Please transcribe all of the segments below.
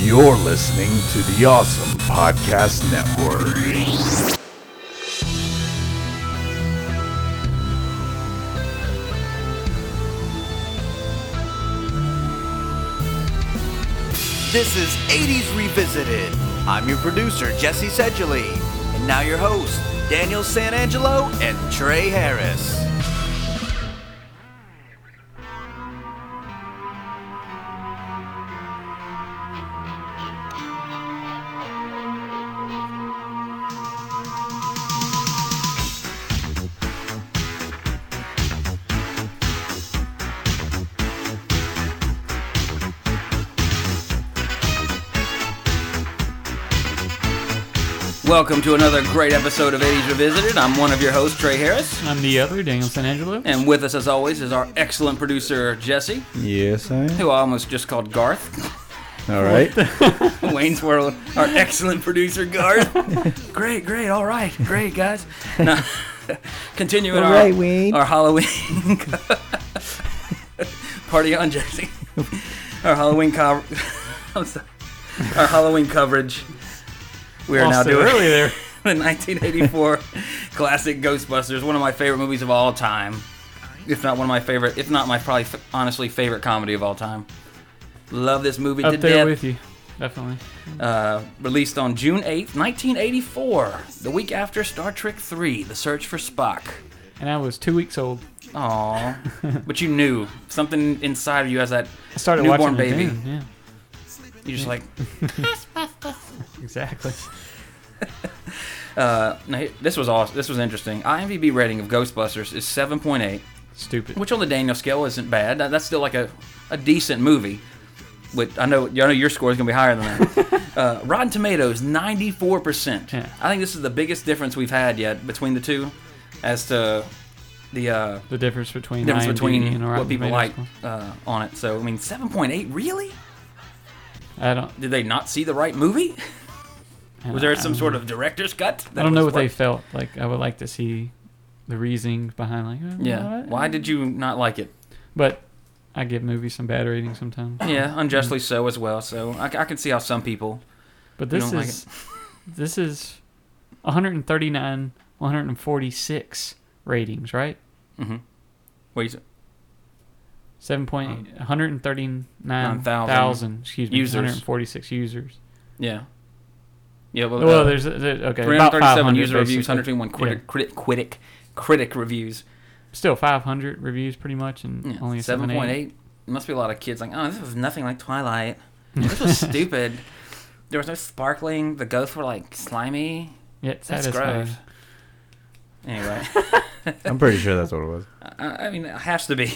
You're listening to the Awesome Podcast Network. This is 80s Revisited. I'm your producer, Jesse Sedgley. And now your hosts, Daniel Sanangelo and Trey Harris. Welcome to another great episode of 80s Revisited. I'm one of your hosts, Trey Harris. I'm the other, Daniel San Angelo. And with us, as always, is our excellent producer, Jesse, Yes, I am. who I almost just called Garth. All right. Wayne's World, our excellent producer, Garth. great, great, all right, great, guys. Now, continuing All our, Wayne. our Halloween party on, Jesse. Our Halloween cover. I'm sorry. Our Halloween coverage. We are now doing early there. the 1984 classic Ghostbusters, one of my favorite movies of all time. If not one of my favorite, if not my probably honestly favorite comedy of all time. Love this movie Up to there death. with you, definitely. Uh, released on June 8th, 1984, the week after Star Trek III: The Search for Spock. And I was two weeks old. Aw, but you knew something inside of you as that I started newborn watching it baby. then, Yeah, You're just like, exactly. uh, now, this was awesome. This was interesting. IMDb rating of Ghostbusters is 7.8. Stupid. which on the Daniel scale isn't bad. That, that's still like a, a decent movie. But I know I know your score is gonna be higher than that. uh, Rotten Tomatoes, ninety four percent. Yeah. I think this is the biggest difference we've had yet between the two, as to the uh, The difference between difference IMDb between and a what people Tomatoes like score. uh, on it. So I mean, seven point eight. Really? I don't. Did they not see the right movie? Was there don't some know. sort of director's cut? I don't know what they felt like. I would like to see the reasoning behind, like, uh, Yeah. what? Why did you not like it? But I give movies some bad ratings sometimes. Yeah, unjustly so as well. So I, I can see how some people. But this don't like is this is 139, 146 ratings, right? Mm-hmm. What you, Seven point one hundred thirty nine 9,000 thousand. Excuse me, users. one hundred forty six users. yeah. Yeah. Well, Well, uh, there's a, there, okay 337 500 user reviews, basically. 121 critic, critic, critic, critic reviews. Still 500 reviews, pretty much, and Yeah, only 7.8. Must be a lot of kids like, oh, this was nothing like Twilight. This was stupid. There was no sparkling. The ghosts were like slimy. Yeah, it's That's gross. Anyway, I'm pretty sure that's what it was. I, I mean, it has to be.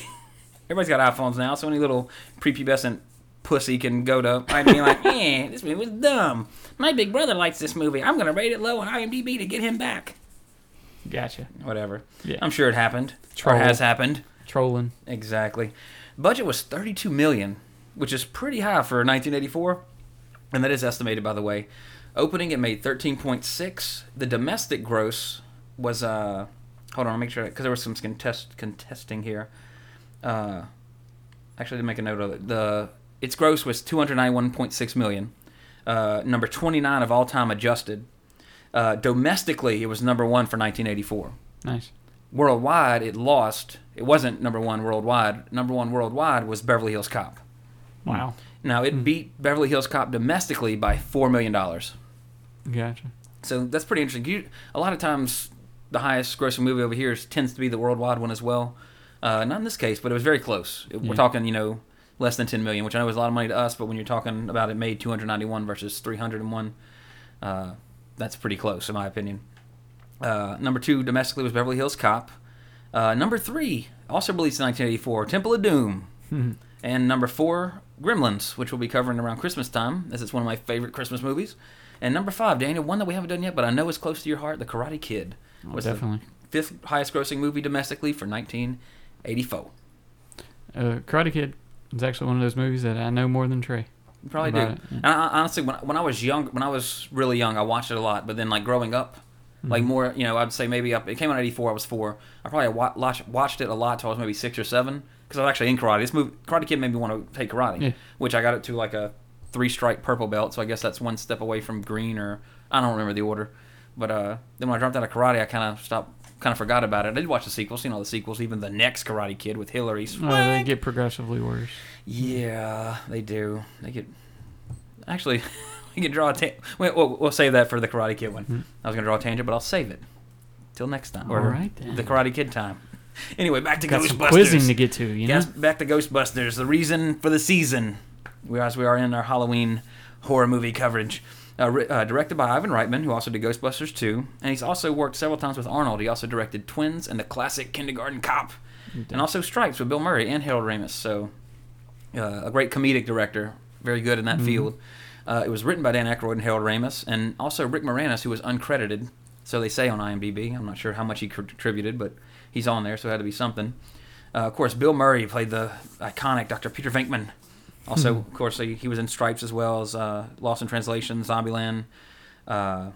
Everybody's got iPhones now, so any little prepubescent pussy can go to and be like, "Yeah, this movie was dumb. My big brother likes this movie. I'm gonna rate it low on IMDb to get him back." Gotcha. Whatever. Yeah. I'm sure it happened Troll. or has happened. Trolling. Exactly. Budget was 32 million, which is pretty high for 1984, and that is estimated by the way. Opening it made 13.6. The domestic gross was uh hold on, I'll make sure because there was some contest contesting here. Uh actually didn't make a note of it. The its gross was 291.6 million. Uh, number 29 of all time adjusted. Uh, domestically, it was number one for 1984 Nice. worldwide it lost it wasn't number one worldwide number one worldwide was beverly hills cop Wow. now it beat beverly hills cop domestically by four million dollars Gotcha. so that's pretty interesting you, a lot of times the highest grossing movie over here is, tends to be the worldwide one as well uh, not in this case but it was very close It- we're talking you know less than 10 million which i know is a lot of money to us but when you're talking about it made 291 versus 301 uh, that's pretty close in my opinion uh, number two domestically was Beverly Hills Cop. Uh, number three, also released in 1984, Temple of Doom. and number four, Gremlins, which we'll be covering around Christmas time, as it's one of my favorite Christmas movies. And number five, Daniel, one that we haven't done yet, but I know is close to your heart, The Karate Kid. Oh, was definitely. the fifth highest grossing movie domestically for 1984. Uh, Karate Kid is actually one of those movies that I know more than Trey. You probably do. it. And I, honestly, when, when I was young, when I was really young, I watched it a lot. But then, like growing up, like more, you know, I'd say maybe up. It came out in '84. I was four. I probably watched, watched it a lot till I was maybe six or seven because I was actually in karate. This movie, Karate Kid, made me want to take karate, Yeah. which I got it to like a three stripe purple belt. So I guess that's one step away from green, or I don't remember the order. But uh, then when I dropped out of karate, I kind of stopped, kind of forgot about it. I did watch the sequels, seen all the sequels, even the next Karate Kid with Hillary. Oh, they get progressively worse. Yeah, they do. They get actually. We can draw a ta- we'll, we'll save that for the Karate Kid one. Hmm. I was gonna draw a tangent, but I'll save it till next time. All right, then. the Karate Kid time. Anyway, back to Got some Ghostbusters. quizzing to get to, you know. Yes, back to Ghostbusters. The reason for the season, we as we are in our Halloween horror movie coverage. Uh, uh, directed by Ivan Reitman, who also did Ghostbusters 2, and he's also worked several times with Arnold. He also directed Twins and the classic Kindergarten Cop, and also Stripes with Bill Murray and Harold Ramis. So, uh, a great comedic director, very good in that field. Uh, it was written by Dan Aykroyd and Harold Ramis, and also Rick Moranis, who was uncredited. So they say on IMDb. I'm not sure how much he contributed, but he's on there, so it had to be something. Uh, of course, Bill Murray played the iconic Dr. Peter Venkman. Also, of course, he, he was in Stripes as well as uh, Lost in Translation, Zombieland. Uh,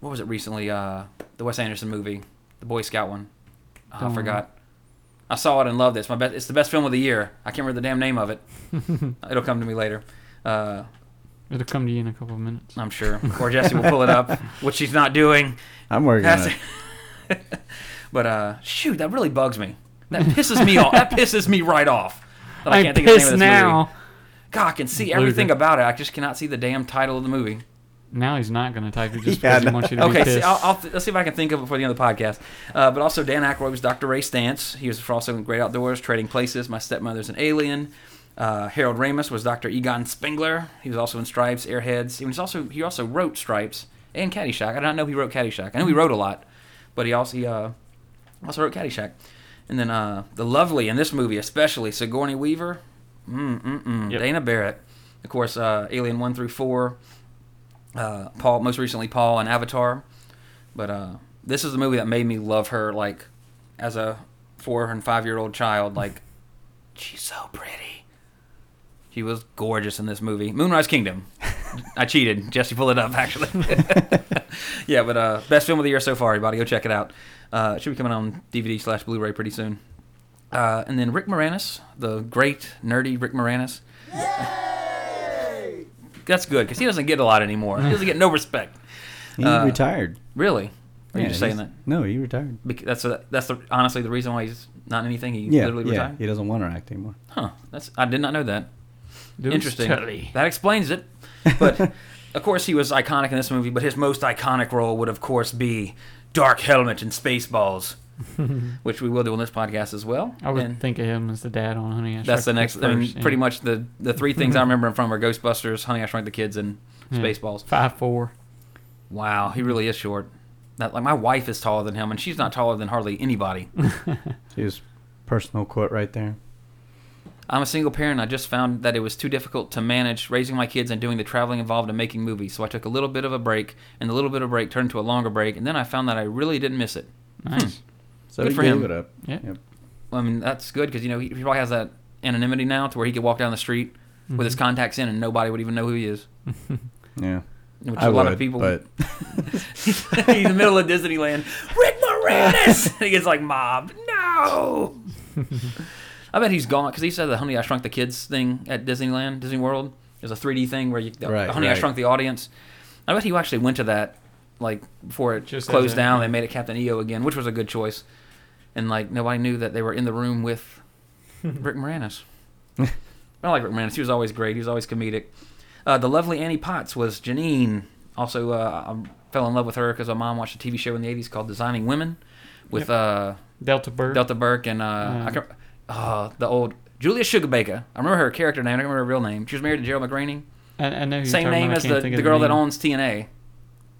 what was it recently? Uh, the Wes Anderson movie, the Boy Scout one. Oh, I Don't forgot. I saw it and loved it. It's my best. It's the best film of the year. I can't remember the damn name of it. It'll come to me later. Uh, It'll come to you in a couple of minutes. I'm sure. Or Jesse will pull it up, which she's not doing. I'm working on That's it. but uh, shoot, that really bugs me. That pisses me off. That pisses me right off. That I I'm can't think of the name pissed of this now. movie. God, I can see everything about it. I just cannot see the damn title of the movie. Now he's not going to type it just Yeah, because he no. wants you to be Okay, pissed. see, I'll, I'll, let's see if I can think of it before the end of the podcast. Uh, but also, Dan Aykroyd was Dr. Ray Stantz. He was also in Great Outdoors, Trading Places, My Stepmother's an Alien. Uh, Harold Ramis was Dr. Egon Spengler. He was also in Stripes, Airheads. He was also he also wrote Stripes and Caddyshack. I did not know he wrote Caddyshack. I know he wrote a lot, but he also he, uh, also wrote Caddyshack. And then uh, the lovely in this movie, especially Sigourney Weaver, mm mm mm, Yep. Dana Barrett, of course, uh, Alien one through four. Uh, Paul, most recently Paul and Avatar, but uh, this is the movie that made me love her like as a four and five year old child. Like she's so pretty. She was gorgeous in this movie, Moonrise Kingdom. I cheated. Jesse pulled it up actually. yeah, but uh, best film of the year so far. Everybody, go check it out. Uh, it should be coming on DVD slash Blu-ray pretty soon. Uh, and then Rick Moranis, the great nerdy Rick Moranis. Yay! That's good because he doesn't get a lot anymore. He doesn't get no respect. He Uh, retired. Really? Or are you just saying that? No, he retired. Bec- That's a, that's the, honestly the reason why he's not in anything. He Yeah, literally yeah. retired. He doesn't want to act anymore. Huh? That's I did not know that. Deuce Interesting. Tully. That explains it. But of course, he was iconic in this movie. But his most iconic role would, of course, be Dark Helmet in Spaceballs, which we will do on this podcast as well. I would And think of him as the dad on Honey I that's the Shrunk next. the I mean, yeah. pretty much the the three things I remember him from are Ghostbusters, Honey I Shrunk the Kids, and Yeah. Spaceballs. Five four. Wow, he really is short. That, like my wife is taller than him, and she's not taller than hardly anybody. His personal quote right there. I'm a single parent. I just found that it was too difficult to manage raising my kids and doing the traveling involved in making movies. So I took a little bit of a break, and the little bit of break turned into a longer break, and then I found that I really didn't miss it. Nice. Hmm. So Good he for gave him. it up. Yeah. Yep. I mean, that's good because you know he, he probably has that anonymity now to where he could walk down the street with his mm-hmm. contacts in, and nobody would even know who he is. Yeah. Which I a lot would, of people. but he's in the middle of Disneyland. Rick Moranis. and he gets like mobbed. No. I bet he's gone because he said the Honey I Shrunk the Kids thing at Disneyland, Disney World. There's a 3D thing where you, the Right, Honey I. Shrunk the Audience. I bet he actually went to that, like before it Just closed a- down. They made it Captain EO again, which was a good choice. And like nobody knew that they were in the room with Rick Moranis. I like Rick Moranis. He was always great. He was always comedic. Uh, the lovely Annie Potts was Janine. Also, uh, I fell in love with her because my mom watched a TV show in the '80s called Designing Women, with Yep. uh, Delta Bird. Delta Burke and uh, I Um, can, oh, the old Julia Sugarbaker. I remember her character name. I don't remember her real name. She was married to Gerald McRaney. I, I know Same name about. As the, the of girl that name. owns TNA.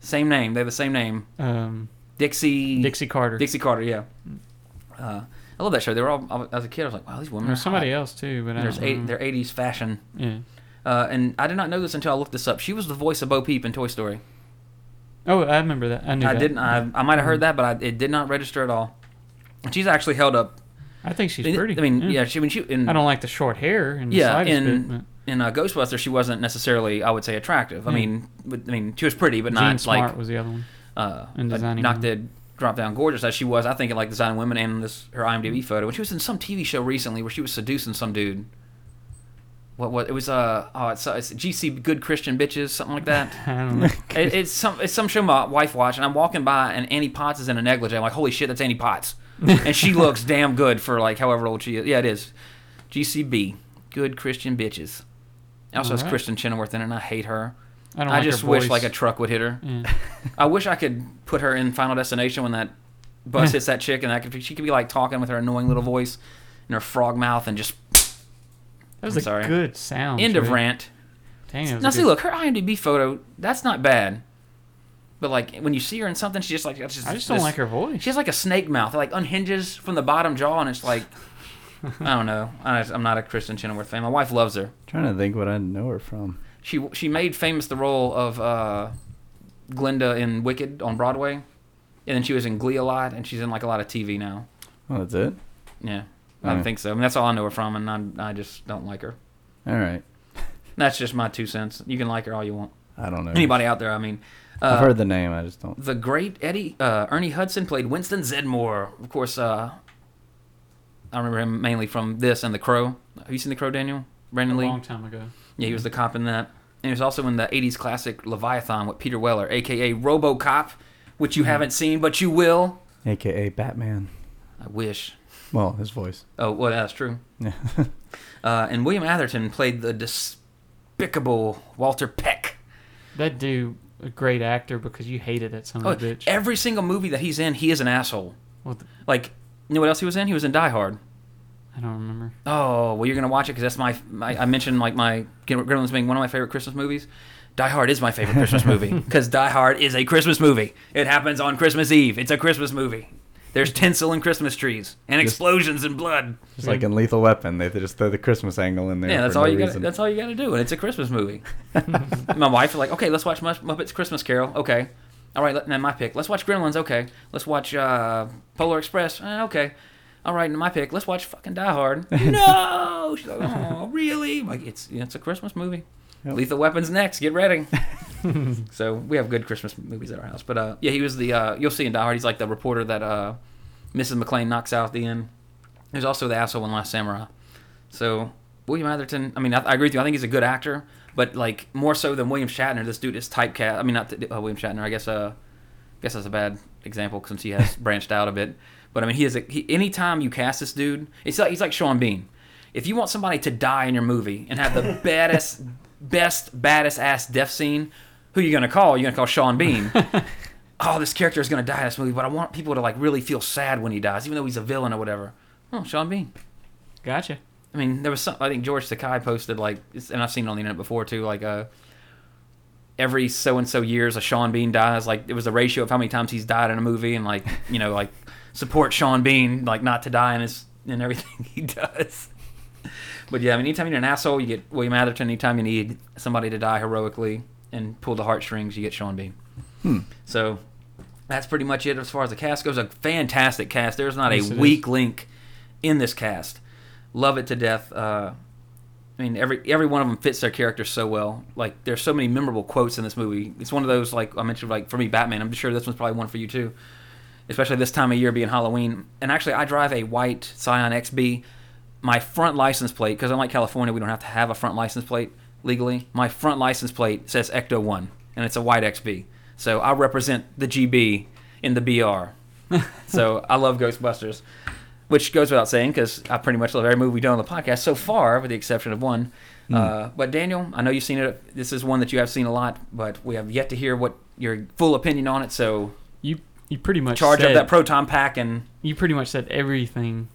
Same name. They have the same name. um, Dixie. Dixie Carter. Dixie Carter. Yeah. Uh, I love that show. They were all as a kid. I was like, wow, these women. There's somebody hot. else too, but There's don't eight, remember. their '80s fashion. Yeah. Uh, and I did not know this until I looked this up. She was the voice of Bo Peep in Toy Story. Oh, I remember that. I knew I that. didn't. I, I might have heard that, but I, it did not register at all. And she's actually held up. I think she's pretty. I mean, yeah, she. I mean, she. In, I don't like the short hair and the Yeah, in bit, in uh, Ghostbusters, she wasn't necessarily, I would say, attractive. I mean, but, I mean, she was pretty, but Jean not Smart like was the other one. uh, in uh, Designing not Women. Drop down gorgeous as she was. I think in like Designing Women and this her IMDb photo, and she was in some TV show recently where she was seducing some dude. what what it was uh oh it's, uh, it's GC Good Christian Bitches something like that. I don't know. it, it's some it's some show my wife watched, and I'm walking by, and Annie Potts is in a negligee. I'm like, holy shit, that's Annie Potts, and she looks damn good for like however old she is. Yeah, it is. GCB, Good Christian Bitches. It also has Alright. Kristin Chenoweth in it, and I hate her. I don't I like just wish voice. like a truck would hit her. Yeah. I wish I could put her in Final Destination when that bus hits that chick, and I could she could be like talking with her annoying little voice and her frog mouth, and just That was I'm a sorry. good sound. end of rant. Dang, it was Now see, good- look, her IMDb photo that's not bad, but like when you see her in something, she just like just I just don't this- like her voice. She has like a snake mouth, it like unhinges from the bottom jaw, and it's like I don't know. I, I'm not a Kristin Chenoweth fan. My wife loves her. trying to think what I know her from. She she made famous the role of uh, Glinda in Wicked on Broadway, and then she was in Glee a lot, and she's in like a lot of TV now. Oh, that's it. Yeah, I Alright. think so. I mean, that's all I know her from, and I I just don't like her. All right. That's just my two cents. You can like her all you want. I don't know. Anybody out there? I mean, uh, I've heard the name. I just don't. the great Eddie uh, Ernie Hudson played Winston Zeddemore. Of course, uh, I remember him mainly from this and The Crow. Have you seen The Crow, Daniel? a Brandon Lee. long time ago. Yeah, he was the cop in that. And he was also in the 80s classic Leviathan with Peter Weller, aka RoboCop, which you haven't seen, but you will. AKA Batman. I wish. Well, his voice. Oh, well, that's true. Yeah. Uh, and William Atherton played the despicable Walter Peck. That dude, a great actor because you hated that son Oh, of a bitch. every single movie that he's in, he is an asshole. What the- Like, you know what else he was in? He was in Die Hard. I don't remember. Oh, well, you're gonna watch it because that's my, my. I mentioned like my Gremlins being one of my favorite Christmas movies. Die Hard is my favorite Christmas movie because Die Hard is a Christmas movie. It happens on Christmas Eve. It's a Christmas movie. There's tinsel and Christmas trees and explosions and blood. Just like in Lethal Weapon, they just throw the Christmas angle in there. Yeah, that's for all no you got. That's all you got to do, and it's a Christmas movie. my wife was like, "Okay, let's watch Muppets Christmas Carol." Okay, all right. let- Now my pick. Let's watch Gremlins. Okay, let's watch uh, Polar Express. Eh, okay, all right. My pick. Let's watch fucking Die Hard. no, she's like, "Oh, really?" I'm like it's it's a Christmas movie. Yep. Lethal Weapons next. Get ready. so we have good Christmas movies at our house. But uh, yeah, he was the uh, you'll see in Die Hard. He's like the reporter that uh, Mrs. McClane knocks out at the end. There's also the asshole in Last Samurai. So William Atherton, I mean, I, I agree with you. I think he's a good actor, but like more so than William Shatner. This dude is typecast. I mean, not uh, William Shatner. I guess. Uh, I guess that's a bad example since he has branched out a bit. But I mean, he is. A, he, anytime you cast this dude, it's like he's like Sean Bean. If you want somebody to die in your movie and have the baddest, best, baddest ass death scene, who you gonna call? You're gonna call Sean Bean. oh, this character is gonna die in this movie, but I want people to like really feel sad when he dies, even though he's a villain or whatever. Oh, Sean Bean. Gotcha. I mean, there was some. I think George Takei posted like, and I've seen it on the internet before too. Like, uh, every so and so years, a Sean Bean dies. Like, it was the ratio of how many times he's died in a movie, and like, you know, like support Sean Bean, like not to die in his in everything he does. But yeah, I mean, anytime you're an asshole, you get William Atherton. Anytime you need somebody to die heroically and pull the heartstrings, you get Sean Bean. Hmm. So that's pretty much it as far as the cast goes. A fantastic cast. There's not Yes, a weak link in this cast. Love it to death. Uh, I mean, every every one of them fits their character so well. Like, there's so many memorable quotes in this movie. It's one of those, like I mentioned, like for me, Batman. I'm sure this one's probably one for you too, especially this time of year being Halloween. And actually, I drive a white Scion XB. My front license plate, because unlike California, we don't have to have a front license plate legally. My front license plate says Ecto One, and it's a white XB. So I represent the GB in the BR. so I love Ghostbusters, which goes without saying because I pretty much love every movie we've done on the podcast so far, with the exception of one. Uh, but Daniel, I know you've seen it. This is one that you have seen a lot, but we have yet to hear what your full opinion on it. So You you pretty much charge said, up that proton pack and You pretty much said everything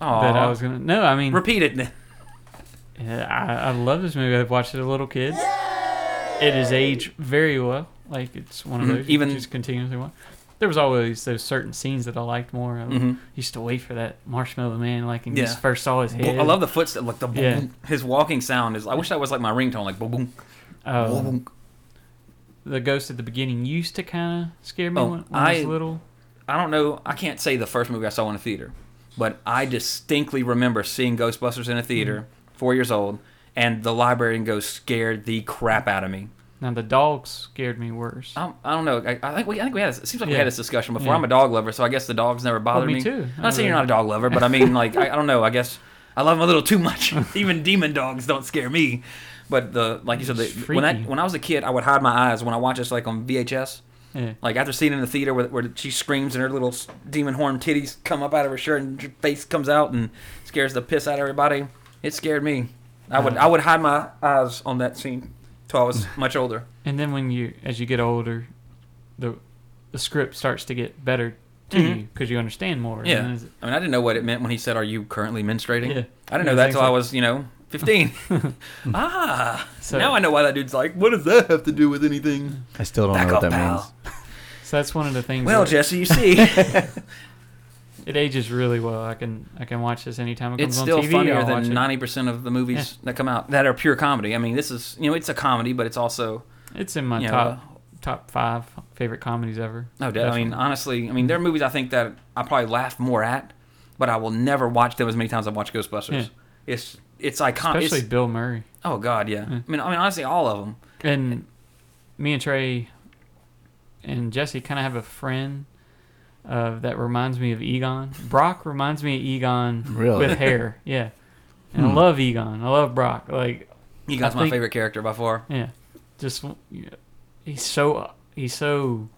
oh, that I was gonna. No, I mean, repeat it. yeah, I, I love this movie. I've watched it as a little kid. It has aged very well. Like it's one of Mhm. those Even- just continuously one. There was always those certain scenes that I liked more. I Mhm. used to wait for that marshmallow man, like when Yeah. first saw his head. I love the footstep, like the boom, Yeah. his walking sound is. I wish that was like my ringtone, like boom, boom, Um, boom, boom. The ghost at the beginning used to kind of scare me Oh, when, when I was little. I don't know. I can't say the first movie I saw in a theater, but I distinctly remember seeing Ghostbusters in a theater, mm-hmm. four years old, and the librarian ghost scared the crap out of me. Now the dogs scared me worse. I, I don't know. I, I think we. I think we had. This, it seems like we had this discussion before. Yeah. I'm a dog lover, so I guess the dogs never bothered me me. too. I'm not saying you're not a dog lover, but I mean, like, I, I don't know. I guess I love him a little too much. Even demon dogs don't scare me. But the like you said, the, when I when I was a kid, I would hide my eyes when I watch this like on VHS. Yeah. Like after seeing it in the theater where, where she screams and her little demon horn titties come up out of her shirt and her face comes out and scares the piss out of everybody. It scared me. I would Uh. I would hide my eyes on that scene till I was much older. And then when you, as you get older, the the script starts to get better to Mhm. you because you understand more. Yeah. I mean, I didn't know what it meant when he said, "Are you currently menstruating?" Yeah. I didn't Yeah, know that things till I was, you know, fifteen. ah, So- now I know why that dude's like, "What does that have to do with anything?" I still don't Back know what up, that pal. means. So that's one of the things. Well, where Jesse, you see, it ages really well. I can I can watch this anytime it it's comes still on TV. funnier I'll watch than it. ninety percent of the movies that come out that are pure comedy. I mean, this is, you know, it's a comedy, but it's also, It's in my you know, top top five favorite comedies ever. no doubt. I mean, honestly, I mean, there are movies I think that I probably laugh more at, but I will never watch them as many times I've watched Ghostbusters. Yeah. It's it's iconic. especially It's, Bill Murray. oh God, yeah. Yeah. I mean, I mean, honestly, all of them. And me and Trey and Jesse kind of have a friend uh, that reminds me of Egon. Brock reminds me of Egon Really? with hair. Yeah. And I Hmm. love Egon. I love Brock. Like, You guys, I my favorite character by far. yeah, just yeah, he's so he's so.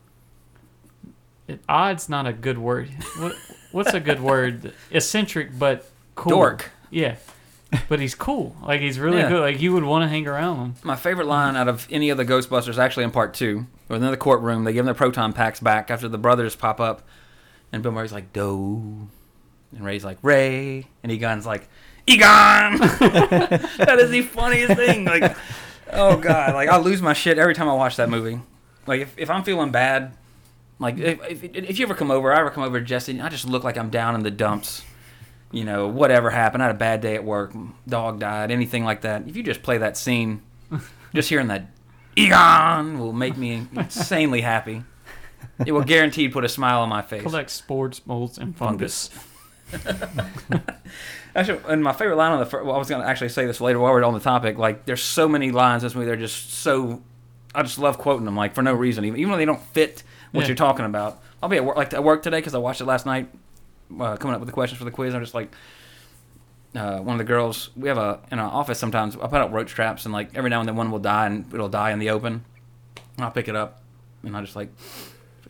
It, odd's not a good word. What what's a good word? Eccentric, but cool. Dork. Yeah, but he's cool. Like he's really Yeah. good. Like you would want to hang around him. My favorite line out of any of the Ghostbusters, actually in part two, or in the courtroom, they give them their proton packs back after the brothers pop up, and Bill Murray's like, Doe. And Ray's like, Ray. And Egon's like, Egon! that is the funniest thing. Like, oh, God. Like, I lose my shit every time I watch that movie. Like, if, if I'm feeling bad, like, if, if, if you ever come over, I ever come over to Jesse, I just look like I'm down in the dumps. You know, whatever happened. I had a bad day at work, dog died, anything like that. If you just play that scene, just hearing that Egon will make me insanely happy. It will guaranteed put a smile on my face. Collect spores, molds, and fungus. Actually, and my favorite line on the first, well, I was going to actually say this later while we're on the topic. Like, there's so many lines in this movie. They're just so. I just love quoting them, like for no reason, even even though they don't fit what Yeah. you're talking about. I'll be at work, like at work today because I watched it last night, uh, coming up with the questions for the quiz. I'm just like, uh, one of the girls. We have a in our office sometimes. I put out roach traps, and like every now and then one will die, and it'll die in the open. And I'll pick it up, and I just like.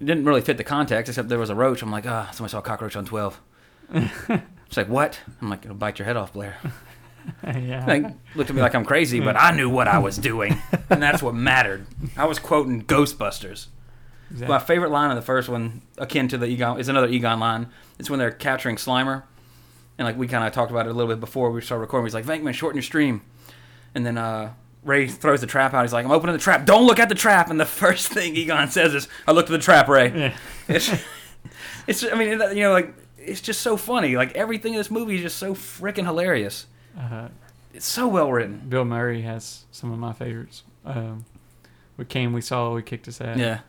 It didn't really fit the context, except there was a roach. I'm like, ah, somebody saw a cockroach on 12. It's like, what? I'm like, it'll bite your head off, Blair. yeah. Like, looked at me like I'm crazy, but I knew what I was doing, and that's what mattered. I was quoting Ghostbusters. Exactly. My favorite line of the first one, akin to the Egon, is another Egon line. It's when they're capturing Slimer, and like we kind of talked about it a little bit before we started recording. He's like, "Venkman, shorten your stream," and then uh, Ray throws the trap out. He's like, "I'm opening the trap. Don't look at the trap." And the first thing Egon says is, "I looked at the trap, Ray." Yeah. It's, it's. I mean, you know, like it's just so funny. Like everything in this movie is just so freaking hilarious. Uh, It's so well written. Bill Murray has some of my favorites. Um, we came, we saw, we kicked his ass. Yeah.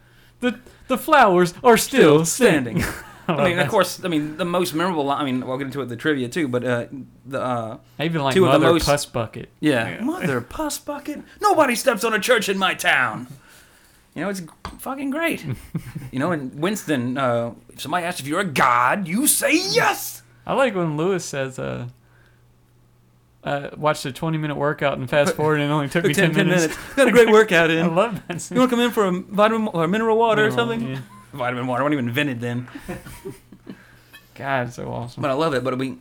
The the flowers are still standing. I mean, of course, I mean the most memorable. Line, I mean, we'll get into it the trivia too, but uh, the uh, I even like two of the Mother most- Puss Bucket. yeah, mother puss bucket. Nobody steps on a church in my town. You know, it's fucking great. you know, and Winston, uh, if somebody asks if you're a god, you say yes. I like when Lewis says, uh, uh, watched a 20 minute workout and fast forward and it only took me 10, minutes. Got a great workout in. I love that. You want to come in for a vitamin or mineral water or something? yeah. Vitamin water I wasn't even invented then. God, it's so awesome. But I love it. But we go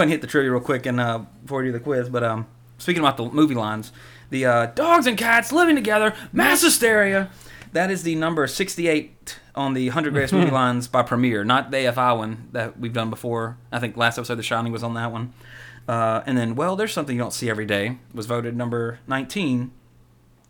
ahead and hit the trivia real quick and uh, before we do the quiz. But um, speaking about the movie lines, the uh, dogs and cats living together, mass hysteria. That is the number 68 on the 100 greatest movie lines by Premiere, not the AFI one that we've done before. I think last episode, The Shining was on that one. Uh, and then, well, there's something you don't see every day. Was voted number 19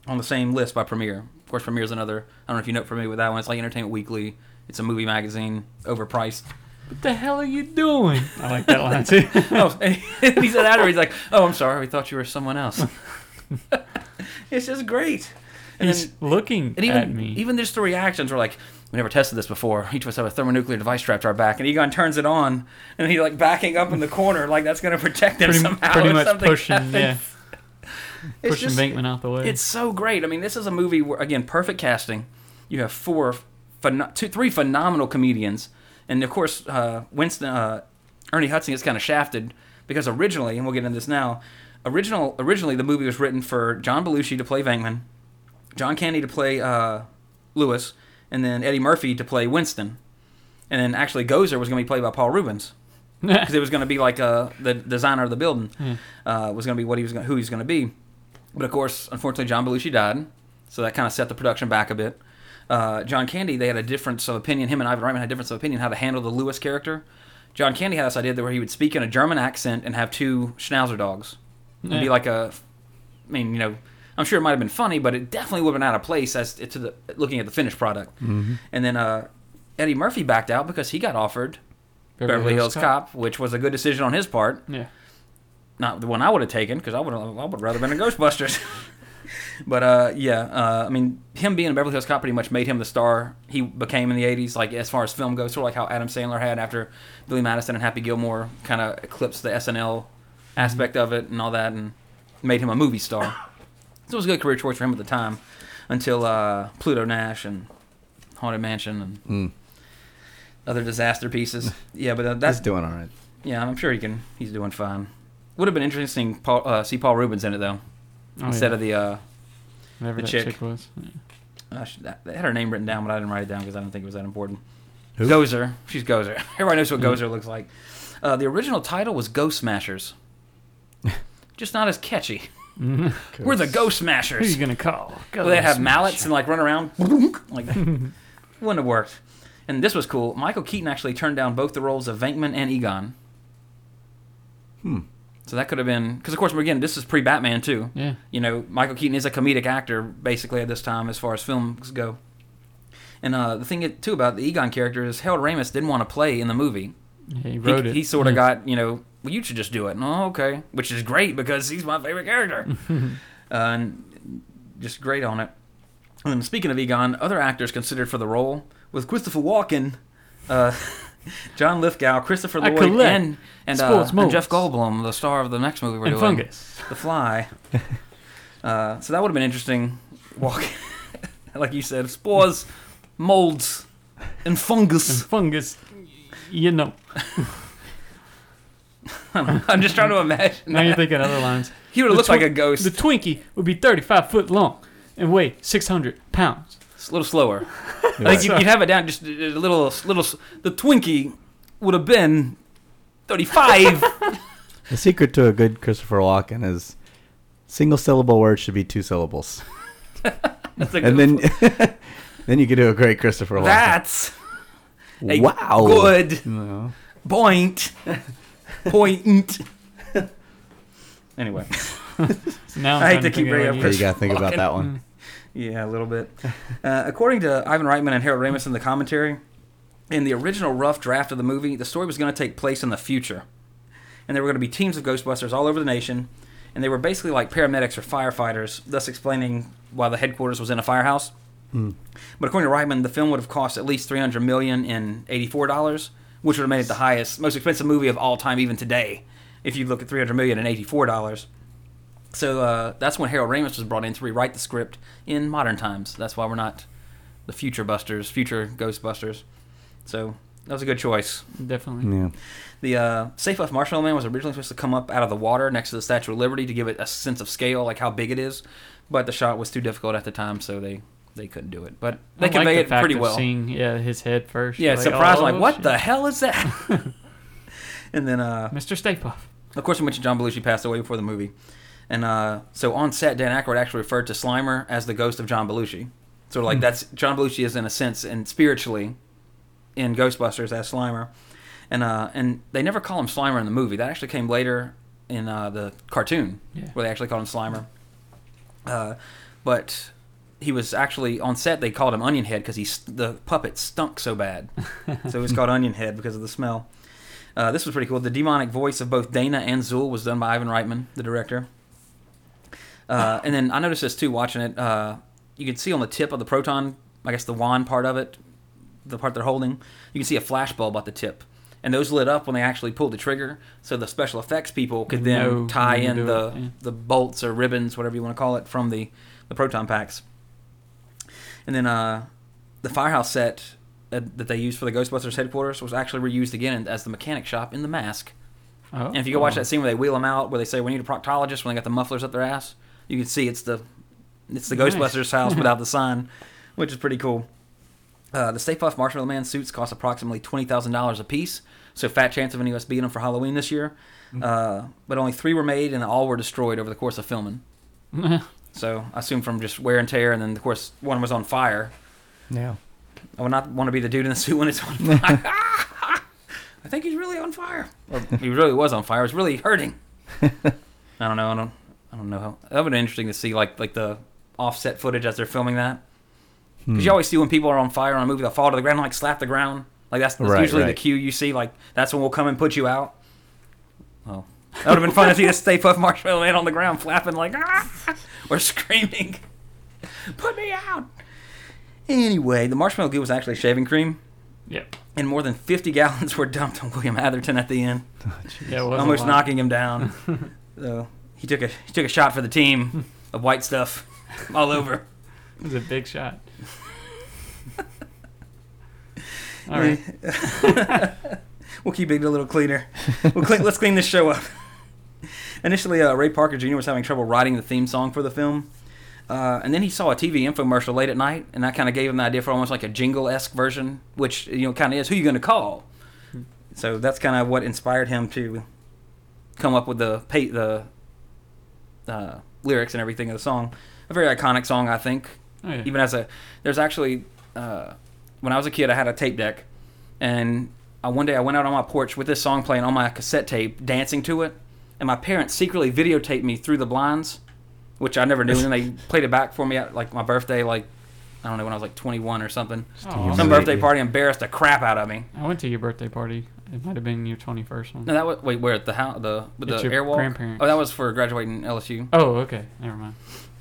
on the same list by Premiere. Of course, Premiere is another. I don't know if you know familiar with that one. It's like Entertainment Weekly. It's a movie magazine, overpriced. What the hell are you doing? I like that line too. oh, and he said after he's like, "Oh, I'm sorry, we thought you were someone else." it's just great. And He's then, looking and even at me. even just the reactions were like, "We never tested this before. Each of us have a thermonuclear device strapped to our back." And Egon turns it on, and he like backing up in the corner, like that's going to protect him pretty, somehow. pretty much something pushing, happens. yeah, It's pushing just- Venkman out the way. It's so great. I mean, this is a movie where again, perfect casting. You have four, phen- two, three phenomenal comedians, and of course, uh, Winston, uh, Ernie Hudson gets kind of shafted, because originally, and we'll get into this now, original originally the movie was written for John Belushi to play Venkman, John Candy to play uh, Lewis, and then Eddie Murphy to play Winston, and then actually Gozer was going to be played by Paul Reubens because it was going to be like uh, the designer of the building uh, was going to be what he was gonna, who he was going to be. But of course, unfortunately, John Belushi died, so that kind of set the production back a bit. Uh, John Candy, they had a difference of opinion. Him and Ivan Reitman had a difference of opinion how to handle the Lewis character. John Candy had this idea that where he would speak in a German accent and have two Schnauzer dogs. It'd be like a, I mean, you know, I'm sure it might have been funny, but it definitely would have been out of place as to the looking at the finished product. And then uh, Eddie Murphy backed out because he got offered Beverly, Hills Cop. which was a good decision on his part. Yeah. Not the one I would have taken because I would I would rather been in Ghostbusters. but uh, yeah, uh, I mean, him being a Beverly Hills Cop pretty much made him the star he became in the '80s. Like as far as film goes, sort of like how Adam Sandler had after Billy Madison and Happy Gilmore kind of eclipsed the SNL aspect of it and all that, and made him a movie star. So it was a good career choice for him at the time, until uh, Pluto Nash and Haunted Mansion and Mm. other disaster pieces. Yeah, but uh, He's that's doing all right. yeah, I'm sure he can. He's doing fine. Would have been interesting Paul, uh, see Paul Reubens in it though, Oh, instead yeah. of the. Uh, Whatever the that chick. chick, was. Yeah. uh, sh- that- they had her name written down, but I didn't write it down because I didn't think it was that important. Who? Gozer. She's Gozer. Everybody knows what Mm. Gozer looks like. Uh, the original title was Ghost Smashers. Just not as catchy. We're the Ghost Who Smashers. you gonna call? Well, they have mallets and like run around like that. Wouldn't have worked. And this was cool. Michael Keaton actually turned down both the roles of Venkman and Egon. Hmm. So that could have been because, of course, again, this is pre-Batman too. Yeah. You know, Michael Keaton is a comedic actor basically at this time as far as films go. And uh, the thing too about the Egon character is Harold Ramis didn't want to play in the movie. He He, it. he sort of Yeah. got you know, well, you should just do it. Oh, okay, which is great because he's my favorite character, uh, and just great on it. And speaking of Egon, other actors considered for the role with Christopher Walken, uh, John Lithgow, Christopher I Lloyd, and and, uh, and Jeff. Goldblum, the star of the next movie we're and doing, fungus. The Fly. uh, so that would have been interesting. Walk, like you said, spores, molds, and fungus. And fungus. You know. I'm just trying to imagine. Now you're thinking other lines. He would have The looked like a ghost. The Twinkie would be 35 foot long and weigh 600 pounds. It's a little slower. Like think you'd, you'd have it down just a a little, little. The Twinkie would have been 35. The secret to a good Christopher Walken is single syllable words should be two syllables, That's a and then then you could do a great Christopher Walken. That's a wow. good No. point. Point. anyway, Now I'm I hate to keep bringing up you- you gotta think about that one. yeah, a little bit. Uh, according to Ivan Reitman and Harold Ramis in the commentary, in the original rough draft of the movie, the story was going to take place in the future, and there were going to be teams of Ghostbusters all over the nation, and they were basically like paramedics or firefighters, thus explaining why the headquarters was in a firehouse. But according to Reitman, the film would have cost at least 300 million in 84 dollars, which would have made it the highest, most expensive movie of all time, even today. If you look at 300 million and 84 dollars. So uh, that's when Harold Ramis was brought in to rewrite the script in modern times. That's why we're not the future Busters, future Ghostbusters. So that was a good choice. Definitely. Yeah. The uh, Stay Puft Marshmallow Man was originally supposed to come up out of the water next to the Statue of Liberty to give it a sense of scale, like how big it is. But the shot was too difficult at the time, so they, they couldn't do it. But they I like convey the it pretty of well. Seeing, yeah, his head first. Yeah, like, surprising. oh, like, what shit. the hell is that? and then, uh, Mr. Stay of course, we mentioned John Belushi passed away before the movie. And uh, so on set, Dan Aykroyd actually referred to Slimer as the ghost of John Belushi. So like that's John Belushi is in a sense and spiritually in Ghostbusters as Slimer, and uh, and they never call him Slimer in the movie. That actually came later in uh, the cartoon Yeah. where they actually called him Slimer. Uh, but he was actually on set. They called him Onion Head because he the puppet stunk so bad, so it was called Onion Head because of the smell. Uh, this was pretty cool. The demonic voice of both Dana and Zuul was done by Ivan Reitman, the director. Uh, and then I noticed this too watching it. Uh, you can see on the tip of the proton, I guess the wand part of it, the part they're holding, you can see a flash bulb at the tip. And those lit up when they actually pulled the trigger, so the special effects people could then Know tie in the yeah. the bolts or ribbons, whatever you want to call it, from the, the proton packs. And then uh, the firehouse set that, that they used for the Ghostbusters headquarters was actually reused again as the mechanic shop in The Mask. Oh, And if you go watch that scene where they wheel them out, where they say we need a proctologist when they got the mufflers up their ass, you can see it's the it's the Nice. Ghostbusters house without the sign, which is pretty cool. Uh, the Stay Puft Marshmallow Man suits cost approximately twenty thousand dollars a piece, so fat chance of any of us beating them for Halloween this year. Uh, but only three were made, and all were destroyed over the course of filming. So I assume from just wear and tear, and then of course one was on fire. Yeah. I would not want to be the dude in the suit when it's on fire. I think he's really on fire. Or he really was on fire. It was really hurting. I don't know. I don't. I don't know how. That would be interesting to see, like like the offset footage as they're filming that. Because Hmm. you always see when people are on fire on a movie, they'll fall to the ground, and, like slap the ground. Like that's, that's Right, usually the cue you see. Like that's when we'll come and put you out. Well, that would have been fun to see a Stay Puft Marshmallow Man on the ground flapping like ah, or screaming, "Put me out!" Anyway, the marshmallow goo was actually shaving cream, Yep. and more than 50 gallons were dumped on William Atherton at the end, oh, Yeah, it almost knocking him down. so he took a he took a shot for the team of white stuff all over. It was a big shot. All right. we'll keep it a little cleaner. We'll clean, let's clean this show up. Initially, uh, Ray Parker Jr. was having trouble writing the theme song for the film. Uh, and then he saw a TV infomercial late at night, and that kind of gave him the idea for almost like a jingle esque version, which you know kind of is who you going to call. So that's kind of what inspired him to come up with the pay, the uh, lyrics and everything of the song. A very iconic song, I think. Oh, yeah. Even as a there's actually uh, when I was a kid, I had a tape deck, and uh, one day I went out on my porch with this song playing on my cassette tape, dancing to it, and my parents secretly videotaped me through the blinds, which I never knew, and they played it back for me at like my birthday, like I don't know when I was like 21 or something. Oh, Some birthday party embarrassed the crap out of me. I went to your birthday party. It might have been your 21st one. No, that was wait where at the house the with It's the your airwalk. grandparents. Oh, that was for graduating LSU. Oh, okay. Never mind.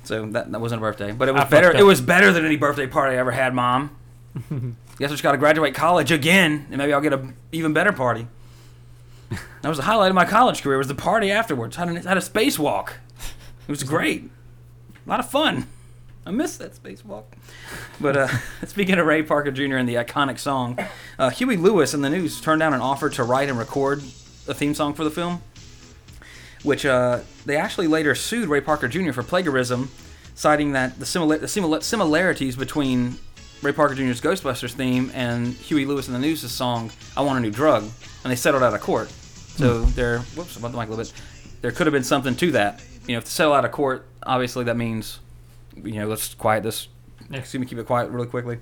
So that, that wasn't a birthday, but it was fucked better. It was better than any birthday party I ever had, Mom. Guess I just got to graduate college again, and maybe I'll get a even better party. That was the highlight of my college career. Was the party afterwards? Had a, had a spacewalk. It was great, a lot of fun. I miss that spacewalk. But uh, speaking of Ray Parker Jr. and the iconic song, uh, Huey Lewis and the News turned down an offer to write and record a theme song for the film which uh, they actually later sued Ray Parker Jr. for plagiarism, citing that the, simila- the simila- similarities between Ray Parker Jr.'s Ghostbusters theme and Huey Lewis and the News' song "I Want a New Drug," and they settled out of court. So there, whoops, bumped the mic a little bit. There could have been something to that. You know, if to settle out of court, obviously that means, you know, let's quiet this. Yeah. Excuse me, keep it quiet really quickly.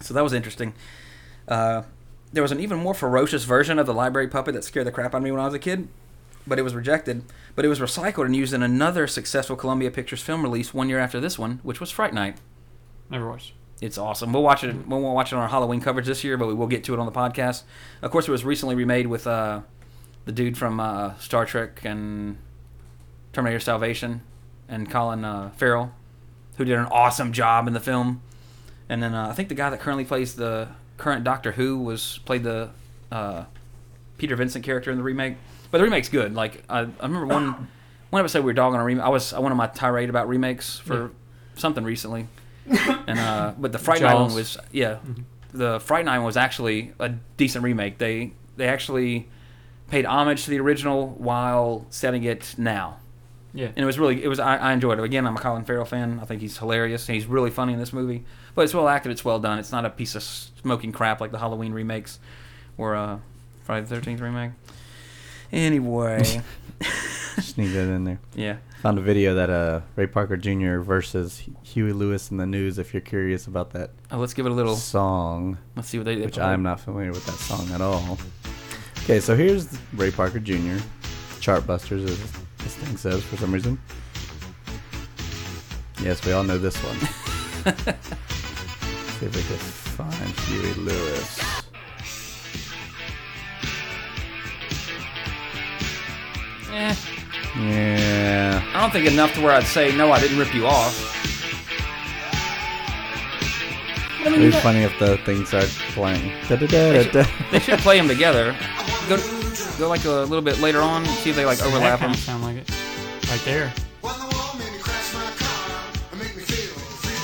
So that was interesting. Uh, there was an even more ferocious version of the library puppet that scared the crap out of me when I was a kid, but it was rejected. But it was recycled and used in another successful Columbia Pictures film release one year after this one, which was Fright Night. Never watched. It's awesome. We'll watch it. We won't watch it on our Halloween coverage this year, but we will get to it on the podcast. Of course, it was recently remade with uh, the dude from uh, Star Trek and Terminator Salvation and Colin uh, Farrell, who did an awesome job in the film. And then uh, I think the guy that currently plays the current Doctor Who was played the uh, Peter Vincent character in the remake. But the remake's good. Like I, I remember one one episode we were dogging a remake. I was I went on my tirade about remakes for something recently, and uh, but the Fright Night one was yeah, the Fright Night one was actually a decent remake. They they actually paid homage to the original while setting it now Yeah. and it was really it was I, I enjoyed it. Again, I'm a Colin Farrell fan. I think he's hilarious. He's really funny in this movie. But it's well acted. It's well done. It's not a piece of smoking crap like the Halloween remakes or uh, Friday the Thirteenth remake. Anyway, Just need that in there. yeah. Found a video that uh Ray Parker Jr. versus Huey Lewis and the News. If you're curious about that Oh, let's give it a little. song, Let's see what they. they which I'm not familiar with that song at all. Okay, so here's Ray Parker Jr. Chartbusters, as this thing says for some reason. Yes, we all know this one. see if we can find Huey Lewis. Eh, Yeah. I don't think enough to where I'd say no. I didn't rip you off. I mean, It'd be funny if the things started playing. Da-da-da-da-da. they should play them together. Go, go like a little bit later on. See if they like That overlap kind them. of sound like it. Right there. When the wall made me crash my car and make me feel free.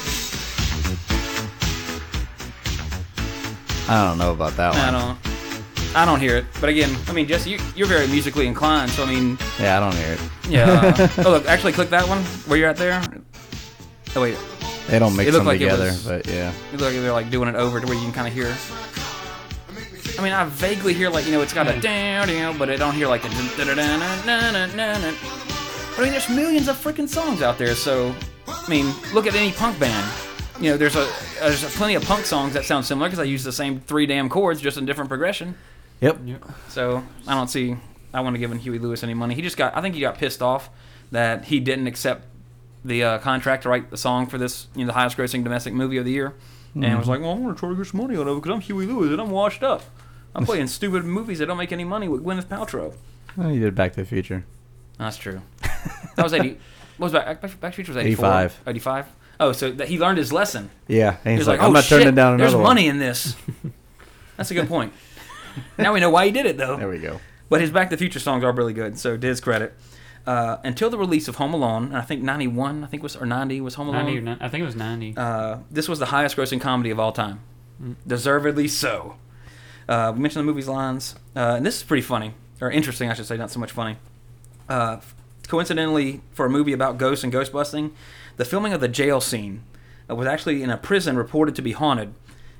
I don't know about that one. I don't. I don't hear it. But again, I mean, Jesse, you, you're very musically inclined, so I mean, Yeah, I don't hear it. yeah. oh, look, actually, click that one where you're at there. Oh wait, They don't mix It looked them like it together, was- but yeah. it look like they're like doing it over to where you can kind of hear. I mean, I vaguely hear like you know it's got a down down, but I don't hear like dun. But I mean, there's millions of freaking songs out there. So, I mean, look at any punk band. You know, there's a there's plenty of punk songs that sound similar because I use the same three damn chords, just in different progression. Yep. So I don't see. I want to give Huey Lewis any money. He just got. I think he got pissed off that he didn't accept the uh, contract to write the song for this, you know, the highest grossing domestic movie of the year, and was like, "Well, I'm gonna try to get some money out of it because I'm Huey Lewis and I'm washed up. I'm playing stupid movies that don't make any money with Gwyneth Paltrow." Well, you did Back to the Future. That's true. That was eighty. What was back? Back, back to the Future was 84? 85. 85? Oh, so that he learned his lesson. Yeah, and He he's was like, like, I'm "Oh not shit, turning down another there's one. money in this." That's a good point. now we know why he did it, though. There we go. But his Back to the Future songs are really good, so to his credit. Uh, until the release of Home Alone, and I think 91, I think was or 90 was Home Alone. 90 or ni- I think it was 90. Uh, this was the highest grossing comedy of all time. Deservedly so. Uh, we mentioned the movie's lines, uh, and this is pretty funny, or interesting, I should say, not so much funny. Uh, coincidentally, for a movie about ghosts and ghost busting, the filming of the jail scene uh, was actually in a prison reported to be haunted.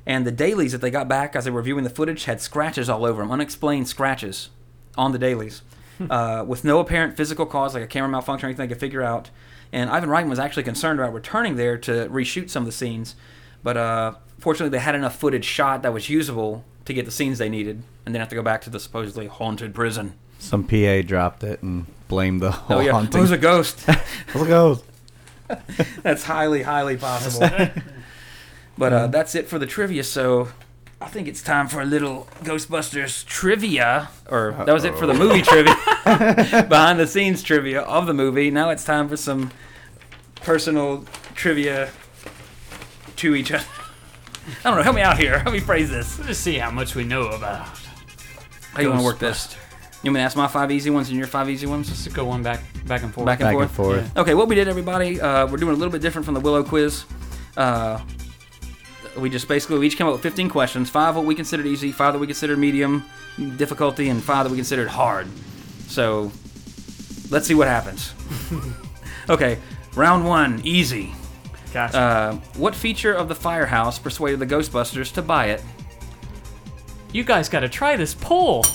And the dailies that they got back as they were viewing the footage had scratches all over them, unexplained scratches on the dailies, uh, with no apparent physical cause, like a camera malfunction or anything they could figure out. And Ivan Reitman was actually concerned about returning there to reshoot some of the scenes, but uh, fortunately they had enough footage shot that was usable to get the scenes they needed, and then have to go back to the supposedly haunted prison. Some PA dropped it and blamed the whole Oh yeah, haunting. it was a ghost. Let's go. That's highly, highly possible. but uh, that's it for the trivia. So I think it's time for a little Ghostbusters trivia, or that was it for the movie trivia, behind the scenes trivia of the movie. Now it's time for some personal trivia to each other. I don't know. Help me out here. Help me phrase this. Let's see how much we know about. How you want to work this? You want me to ask my five easy ones and your five easy ones? Let's go one back, back and forth. Back and Back forth. and forth. Okay, what we did, everybody, uh, we're doing a little bit different from the Willow quiz. Uh, we just basically we each came up with 15 questions. Five what we considered easy, five that we considered medium difficulty, and five that we considered hard. So let's see what happens. okay, round one, easy. Gotcha. Uh, what feature of the firehouse persuaded the Ghostbusters to buy it? you guys got to try this pole.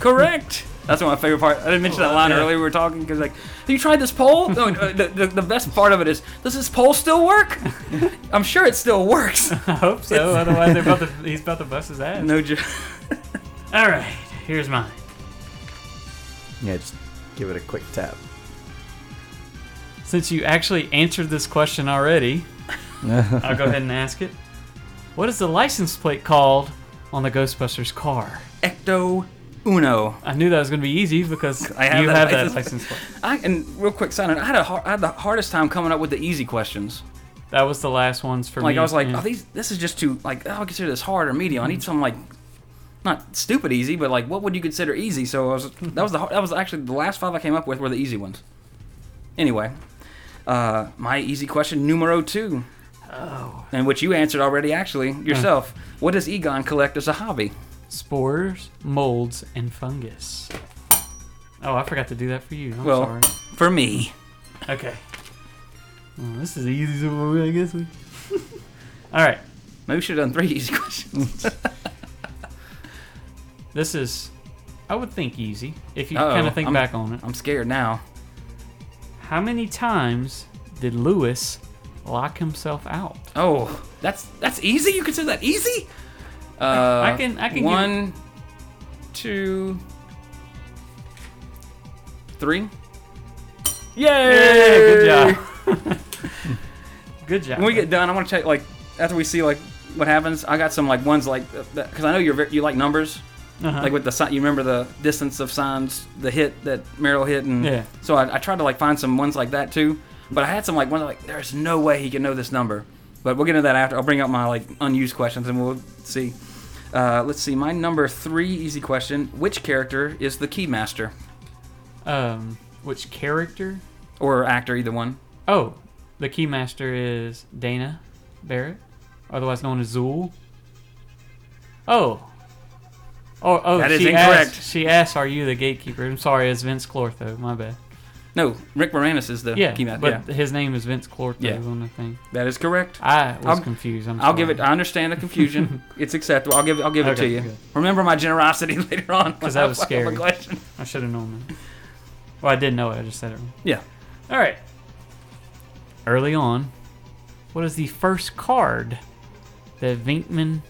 Correct. That's one of my favorite part. I didn't mention that line Yeah. earlier. We were talking because like, have you tried this pole? No, uh, the, the, the best part of it is, does this pole still work? I'm sure it still works. I hope so. Otherwise, they're about to, he's about to bust his ass. No joke. All right, here's mine. Yeah, just give it a quick tap. Since you actually answered this question already, I'll go ahead and ask it. What is the license plate called on the Ghostbusters car? Ecto Uno. I knew that was going to be easy because I have you that have that license- license plate. I and real quick side note, I had a har- I had the hardest time coming up with the easy questions. That was the last ones for Like me. Like I was like, yeah. oh, these this is just too like oh, I consider this hard or medium. I need mm. something like not stupid easy, but like what would you consider easy? So I was that was the that was actually the last five I came up with were the easy ones. Anyway, uh, my easy question numero two. Oh. And which you answered already, actually yourself. What does Egon collect as a hobby? spores, molds, and fungus. Oh, I forgot to do that for you. I'm Well- sorry. For me, Okay. Well, this is easy, so I guess we. All right. maybe we should have done three easy questions. This is, I would think easy if you Uh-oh, kind of think I'm- back on it. I'm scared now. How many times did Louis lock himself out? Oh, that's that's easy. You consider that easy? Uh, I can- I can give- One, two, three. Yay! Yeah, good job. good job. When we get done, I want to check like after we see like what happens. I got some like ones like because I know you're you like numbers. Uh-huh. Like with the sign, you remember the distance of signs, the hit that Meryl hit, and Yeah. so I, I tried to like find some ones like that too. But I had some like ones like there's no way he can know this number. But we'll get into that after. I'll bring up my like unused questions and we'll see. Uh, let's see. My number three easy question: Which character is the Keymaster um, which character? or actor, either one? Oh, the keymaster is Dana Barrett, otherwise known as Zuul. Oh, Oh, oh, That is she incorrect. Asked, she asked, "Are you the gatekeeper?" I'm sorry, it's Vince Clortho. My bad. No, Rick Moranis is the Yeah, but Yeah, his name is Vince Clortho Yeah. on the thing. that is correct. I was I'll- confused. I'm I'll give it. I understand the confusion. it's acceptable. I'll give. it. I'll give it to you. good. Remember my generosity later on. Because that I was scary. question. I should have known that. Well, I didn't know it. I just said it wrong. Yeah. All right. Early on, what is the first card that Venkman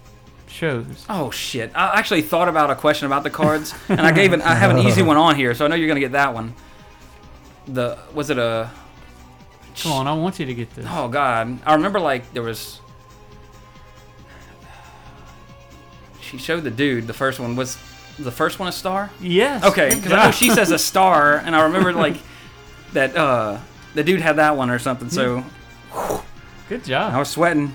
shows? Oh shit! I actually thought about a question about the cards, and I gave it. I have an easy one on here, so I know you're gonna get that one. The was it a? Come on, I want you to get this. Oh god, I remember like there was. She showed the dude. The first one was the first one a star. Yes. Okay, because I know she says a star, and I remember like that. uh The dude had that one or something. So Good job. I was sweating.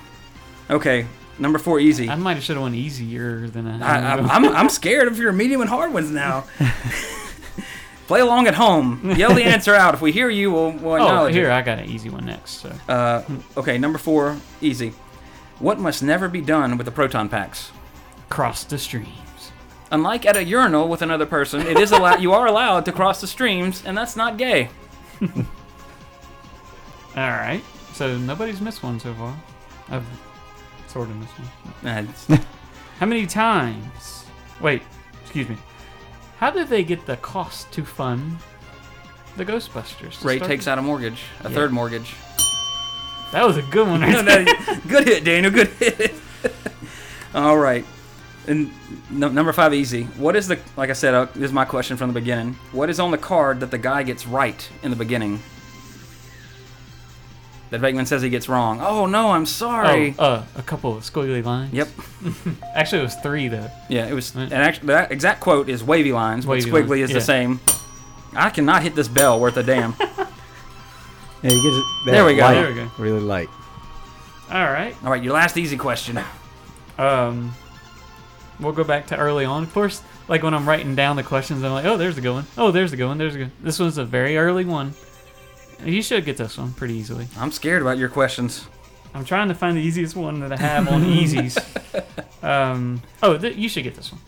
Okay, number four, easy. I might have should have went easier than a. I, I'm, I'm, I'm scared of your medium and hard ones now. Play along at home. Yell the answer out. If we hear you, we'll, we'll oh, here it. I got an easy one next. So Uh, okay, number four, easy. What must never be done with the proton packs? cross the streams. Unlike at a urinal with another person, it is allowed. you are allowed to cross the streams, and that's not gay. All right. So nobody's missed one so far. I've sort of missed one. Nah, How many times? Wait, excuse me. How did they get the cost to fund the Ghostbusters? Ray takes with? out a mortgage, a Yeah. third mortgage. That was a good one. Right there. good hit, Daniel. Good hit. All right. And no, number five, easy. What is the? Like I said, uh, this is my question from the beginning. What is on the card that the guy gets right in the beginning? That Venkman says he gets wrong. Oh no, I'm sorry. Oh, uh, a couple of squiggly lines. Yep. Actually, it was three though. Yeah, it was. Right. And actually, that exact quote is wavy lines, but squiggly lines, is yeah. the same. I cannot hit this bell worth a damn. Yeah, you get it. There we go. Light, There we go. Really light. All right. All right, your last easy question. Um, we'll go back to early on. Of course, like when I'm writing down the questions, I'm like, oh, there's a good one. Oh, there's a good one. There's a good. This was a very early one. You should get this one pretty easily. I'm scared about your questions. I'm trying to find the easiest one that I have on easies. Um, oh, th- you should get this one.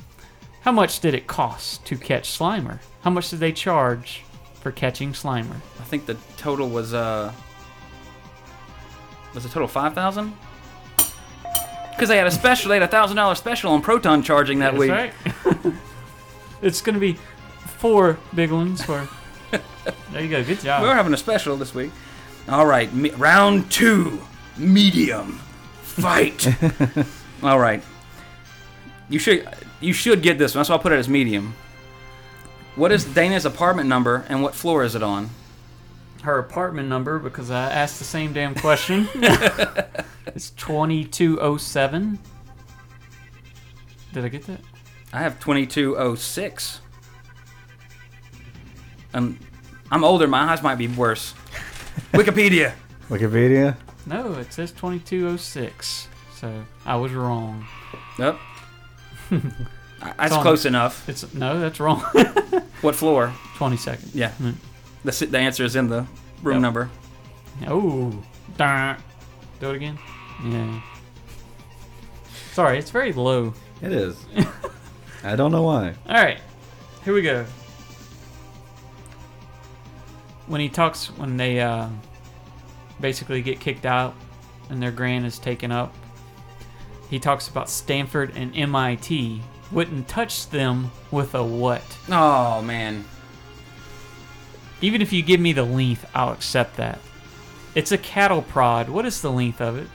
How much did it cost to catch Slimer? How much did they charge for catching Slimer? I think the total was uh was the total five thousand? Because they had a special, they had a thousand dollar special on proton charging that week. That's week. right. it's gonna be four big ones for. There you go. Good job. We're having a special this week. All right, me- round two, medium, fight. All right, you should you should get this one. That's why I put it as medium. What is Dana's apartment number and what floor is it on? her apartment number because I asked the same damn question. it's 2207. Did I get that? I have 2206. Um, I'm older. My eyes might be worse. Wikipedia. Wikipedia. No, it says 2206. So I was wrong. Yep. That's on- close enough. It's no, that's wrong. What floor? 22nd. Yeah. Hmm. The, the answer is in the room Yep. number. Oh, darn. Do it again. Yeah. Sorry, it's very low. It is. I don't know why. All right, here we go. When he talks, when they uh, basically get kicked out and their grant is taken up, he talks about Stanford and MIT wouldn't touch them with a what. Oh man. Even if you give me the length, I'll accept that. It's a cattle prod. What is the length of it?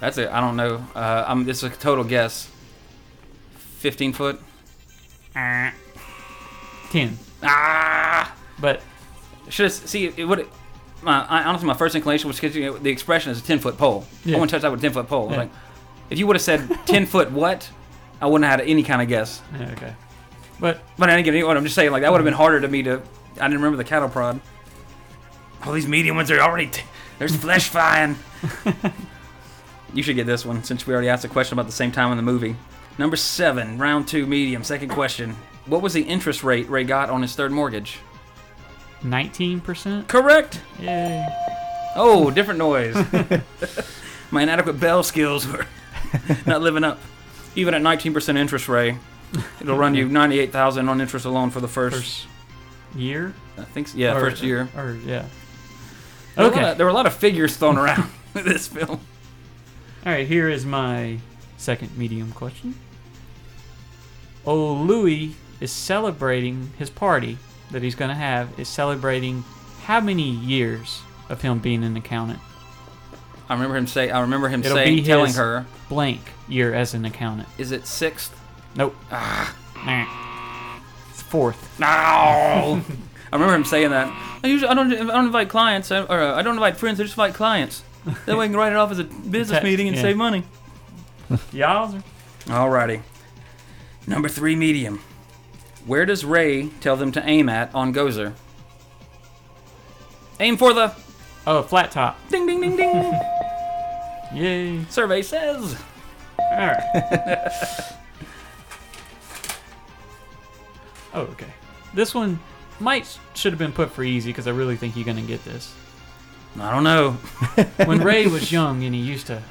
That's it. I don't know. Uh, I'm. This is a total guess. 15 foot. Ten. Ah. But Should have see it would. My I, honestly, my first inclination was because you know, the expression is a 10 foot pole. Yeah. I wouldn't touch that with a 10 foot pole. Yeah. Like, if you would have said 10 foot what, I wouldn't have had any kind of guess. yeah, okay. But But I didn't get any. What I'm just saying, like that would have been harder to me to. I didn't remember the cattle prod. All these medium ones are already. T- there's flesh flying. you should get this one since we already asked a question about the same time in the movie. Number seven, round two, medium. Second question. What was the interest rate Ray got on his third mortgage? nineteen percent. Correct. Yay. Oh, different noise. My inadequate bell skills were not living up. Even at 19% interest rate, it'll run you 98,000 on interest alone for the first. First year. I think so. yeah, Or- first year. Or yeah. There were Okay. of- there were a lot of figures thrown around in this film. All right, here is my second medium question. Oh, Louis is celebrating his party that he's going to have is celebrating how many years of him being an accountant? I remember him say. I remember him It'll saying, be telling her, Blank year as an accountant. "Is it sixth? Nope. Ah. Nah. It's fourth. No." I remember him saying that. I usually I don't I don't invite clients or uh, I don't invite friends. I just invite clients. That way I can write it off as a business meeting and yeah. save money. Y'all. Alrighty. Number three medium. Where does Ray tell them to aim at on Gozer? Aim for the Oh, flat top. ding ding ding ding. Yay. Survey says. All right. oh, okay. This one might should have been put for easy because I really think you're gonna get this. I don't know. When Ray was young and he used to,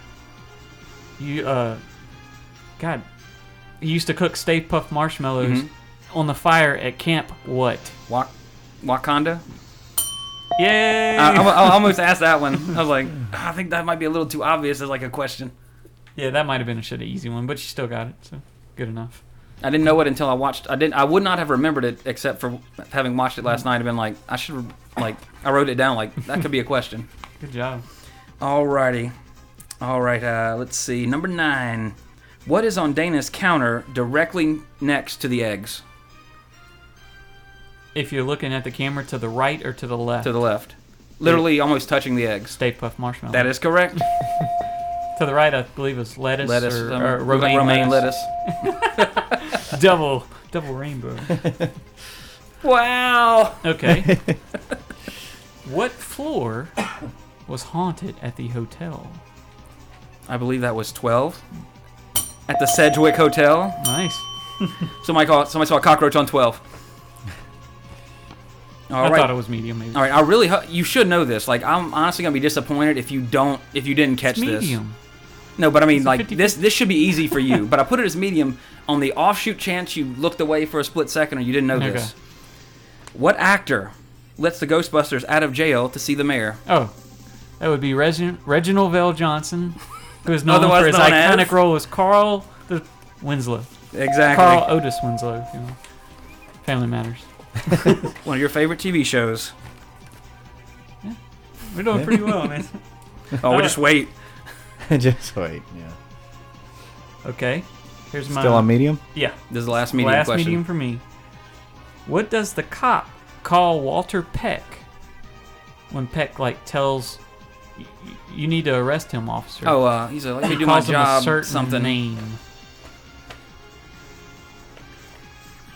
you uh, God, he used to cook Stay Puft marshmallows Mhm. On the fire at camp. What? Wak- Waconda. Yay! I, I, I almost asked that one. I was like, I think that might be a little too obvious as like a question. yeah, that might have been a shit easy one, but you still got it, so good enough. I didn't know it until I watched. I didn't. I would not have remembered it except for having watched it last night. and been like, I should like. I wrote it down. Like that could be a question. Good job. Alrighty. All right. Uh, let's see. Number nine. What is on Dana's counter directly next to the eggs? If you're looking at the camera to the right or to the left, To the left. Literally almost touching the eggs. Stay Puft marshmallow. That is correct. To the right, I believe is lettuce, Lettuce. or, um, or romaine, romaine lettuce. double, double rainbow. Wow. Okay. what floor was haunted at the hotel? I believe that was 12. At the Sedgwick Hotel. Nice. Somebody, call, somebody saw a cockroach on 12. All I right. thought it was medium, maybe. All right, I really ho- you should know this. Like I'm honestly gonna be disappointed if you don't if you didn't catch It's this. medium. No, but I mean It's like 50 this this should be easy for you. but I put it as medium on the offshoot chance you looked away for a split second or you didn't know Okay. this. What actor lets the Ghostbusters out of jail to see the mayor? Oh, that would be Regin- Reginald VelJohnson, who is known for his known as- iconic role as Carl the Winslow. Exactly. Carl Otis Winslow, you know. Family Matters. One of your favorite TV shows. We're doing pretty well, man. Oh, we just wait. Just wait. Yeah. Okay. Here's my Still on medium. Yeah. This is the last medium last question. medium for me. What does the cop call Walter Peck when Peck like tells y- y- you need to arrest him, officer? Oh, uh, he's a let me he do my calls him a job. certain Something. name.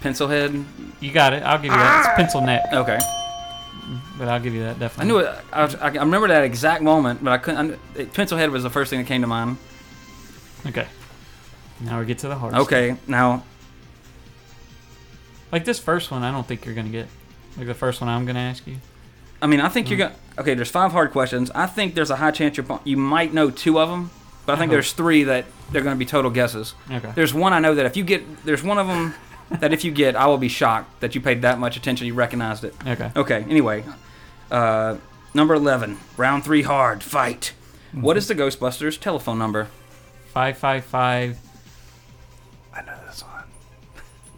Pencilhead. You got it. I'll give you that. It's pencil neck, Okay. but I'll give you that definitely. I knew it. I, was- I I remember that exact moment, but I couldn't. I, kn- it, Pencilhead was the first thing that came to mind. Okay. Now we get to the hard. Okay, now. Like this first one, I don't think you're gonna get. Like the first one, I'm gonna ask you. I mean, I think Mm. you're gonna. Okay, there's five hard questions. I think there's a high chance you're, you might know two of them, but I think hope. there's three that they're going to be total guesses. Okay. There's one I know that if you get, there's one of them that if you get, I will be shocked that you paid that much attention, you recognized it. Okay. Okay. Anyway, uh, number eleven, round three, hard fight. What is the Ghostbusters telephone number? Five five five I know this one.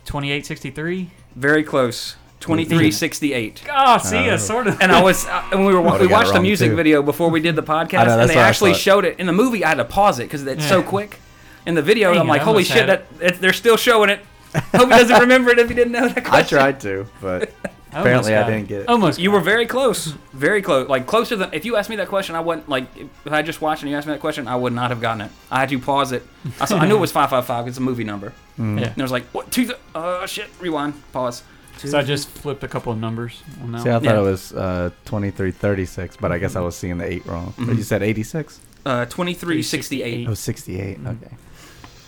twenty eight sixty three. Very close. Twenty-three sixty-eight. Oh, see, Oh. sort of. And I was, uh, and we were, we watched the music too. video before we did the podcast, know, and they actually showed it in the movie. I had to pause it because it's so quick. In the video, Dang I'm like, holy shit, that it, they're still showing it. Hope he doesn't remember it if he didn't know that question. I question. tried to, but apparently I got didn't get it. Almost. You were very close, very close, like closer than. If you asked me that question, I wouldn't like. If I just watched and you asked me that question, I would not have gotten it. I had to pause it. I, saw, I knew it was five five five. It's a movie number, Yeah. and I was like, what? Two? th- Uh, shit. Rewind. Pause. So I just flipped a couple of numbers on that See, I one. thought Yeah. it was uh, 2336, but I guess I was seeing the 8 wrong. But Mhm. you said 86? Uh, twenty-three sixty-eight. Oh, 68. Mhm.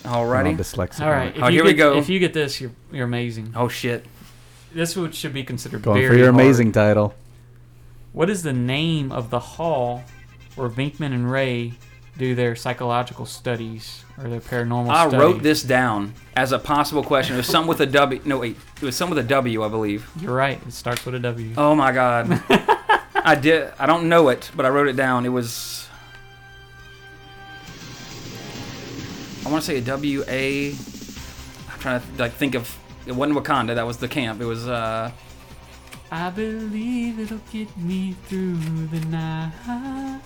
Okay. I'm Alrighty. dyslexic. All right. If Oh, you here get, we go. If you get this, you're you're amazing. Oh shit. This would should be considered Going very for your hard. amazing title. What is the name of the hall where Venkman and Ray do their psychological studies or their paranormal I studies. wrote this down as a possible question. It was some with a W. No, wait. It was some with a W, I believe. You're right. It starts with a W. Oh my God. I did. I don't know it, but I wrote it down. It was. I want to say a W A. I'm trying to like think of. It wasn't Waconda. That was the camp. It was. uh I believe it'll get me through the night.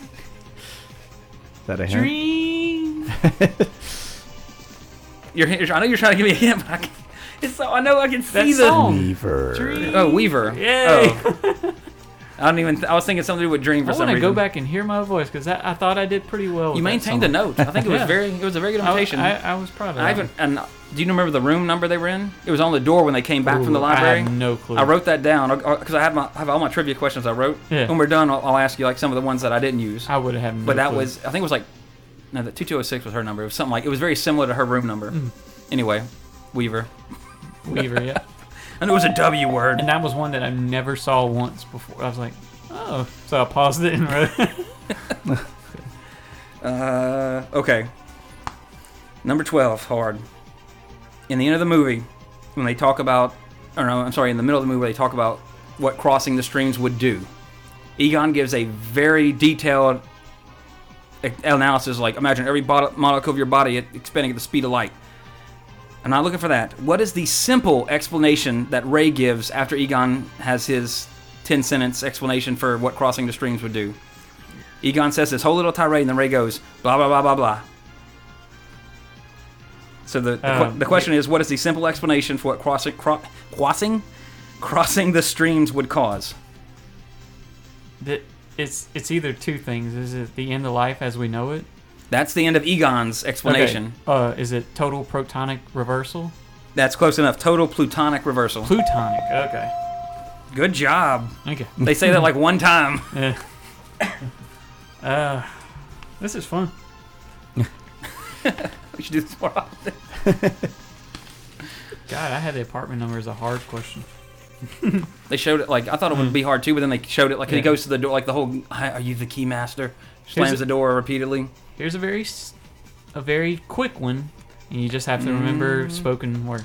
Is that a hint? Dream. You're. I know you're trying to give me a hint. But I can, it's so. I know I can see That the. song. Weaver. Dream. Oh, Weaver. Yay. Oh. I don't even. I was thinking something to do with Dream for I some want to reason. go back and hear my voice because I thought I did pretty well. You maintained the note. I think it was Yeah. very. It was a very good imitation. I, I was proud of. I haven't. And do you remember the room number they were in? It was on the door when they came back from the library. I have no clue. I wrote that down because I have my I have all my trivia questions I wrote. Yeah. When we're done, I'll, I'll ask you like some of the ones that I didn't use. I would have no but that clue. was I think it was like no, the two two zero six was her number. It was something like it was very similar to her room number. Mm. Anyway, Weaver. Weaver, yeah. And it was a W word. And that was one that I never saw once before. I was like, oh. So I paused it and wrote it. Uh, okay. Number 12, hard. In the end of the movie, when they talk about, or no, I'm sorry, in the middle of the movie, they talk about what crossing the streams would do. Egon gives a very detailed analysis, like imagine every bod- molecule of your body expanding at the speed of light. I'm not looking for that. What is the simple explanation that Ray gives after Egon has his 10 sentence explanation for what crossing the streams would do? Egon says this whole little tirade, and then Ray goes blah blah blah blah blah. So the the, Um, the question is, what is the simple explanation for what crossing cro- crossing crossing the streams would cause? that it's it's either two things. Is it the end of life as we know it? That's the end of Egon's explanation. Okay. Uh, is it total protonic reversal? That's close enough. Total plutonic reversal. Plutonic. Okay. Good job. Okay. They say that like one time. Yeah. uh, this is fun. We should do this more often. God, I had the apartment number as a hard question. They showed it like I thought it would be hard too, but then they showed it like he goes to the door, like the whole "Are you the key master?" Slams Here's the door repeatedly. Here's a very s- a very quick one, and you just have to remember mm. spoken word.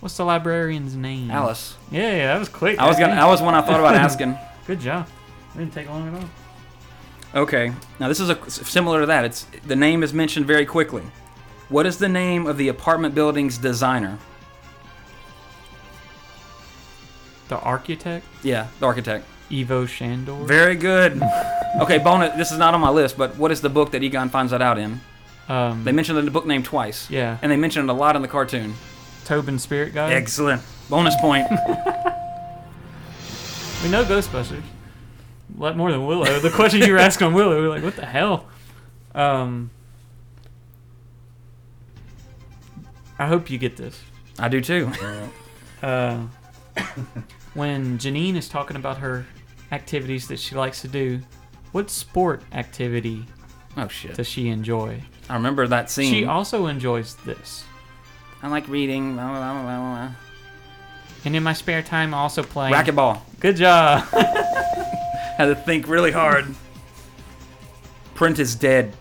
What's the librarian's name? Alice. Yeah, yeah, that was quick. I was gonna. Hey, That was one I thought about asking. Good job. Didn't take long at all. Okay. Now this is a similar to that. It's the name is mentioned very quickly. What is the name of the apartment building's designer? The architect, Yeah, the architect. Ivo Shandor. Very good. Okay, bonus. This is not on my list, but what is the book that Egon finds that out in? um, They mentioned the book name twice. yeah, And they mentioned it a lot in the cartoon. Tobin Spirit Guide. Excellent. Bonus point. We know Ghostbusters. A lot more than Willow. The question you were asking on Willow, we are like, what the hell? Um, I hope you get this. I do too. Uh, when Janine is talking about her activities that she likes to do, what sport activity Oh shit. does she enjoy? I remember that scene. She also enjoys this. I like reading. blah, blah, blah. And in my spare time, I also play. Racquetball. Good job. Had to think really hard. Print is dead.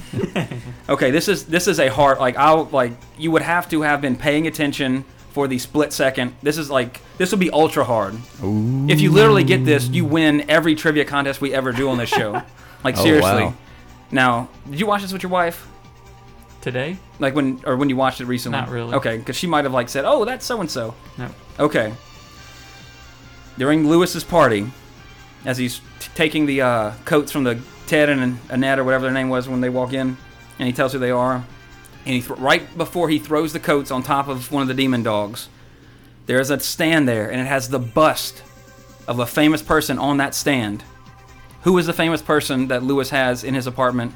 okay, this is this is a hard like I'll like you would have to have been paying attention for the split second. This is like this will be ultra hard. If you literally get this, you win every trivia contest we ever do on this show. Like Oh, seriously. wow. Now, did you watch this with your wife? Today? Like when or when you watched it recently? Not really. Okay, because she might have like said, "Oh, that's so and so." No. Okay. During Louis's party, as he's t- taking the uh, coats from the Ted and Annette or whatever their name was when they walk in, and he tells who they are, and he th- right before he throws the coats on top of one of the demon dogs, there's a stand there, and it has the bust of a famous person on that stand. Who is the famous person that Louis has in his apartment?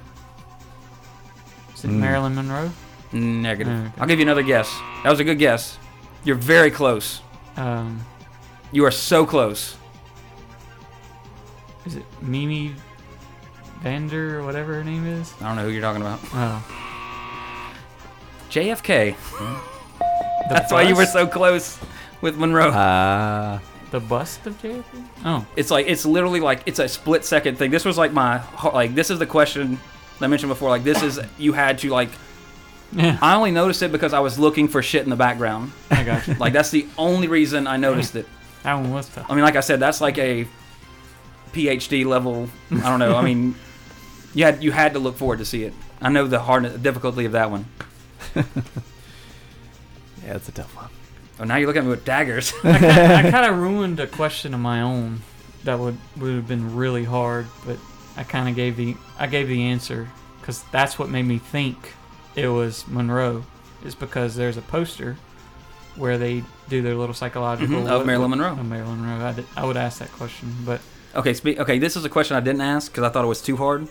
Is it Marilyn Monroe? Negative. Okay. I'll give you another guess. That was a good guess. You're very close. Um, You are so close. is it Mimi Vander or whatever her name is? I don't know who you're talking about. Oh. JFK. The That's why you were bust? so close with Monroe. Ah, The bust of JFK? Oh. it's like it's literally like it's a split second thing. This was like my ho- like this is the question I mentioned before, like this is you had to like. Yeah, I only noticed it because I was looking for shit in the background. I got you. Like that's the only reason I noticed it. That one was tough. I mean, like I said, that's like a PhD level. I don't know. I mean, you had you had to look forward to see it. I know the hardness, the difficulty of that one. Yeah, it's a tough one. Oh, now you look at me with daggers. I kind of ruined a question of my own that would would have been really hard, but I kind of gave the I gave the answer because that's what made me think it was Monroe. Is because there's a poster where they do their little psychological Mhm, of Marilyn Monroe. Of Marilyn Monroe. I, did, I would ask that question, but Okay, spe- okay. This is a question I didn't ask because I thought it was too hard.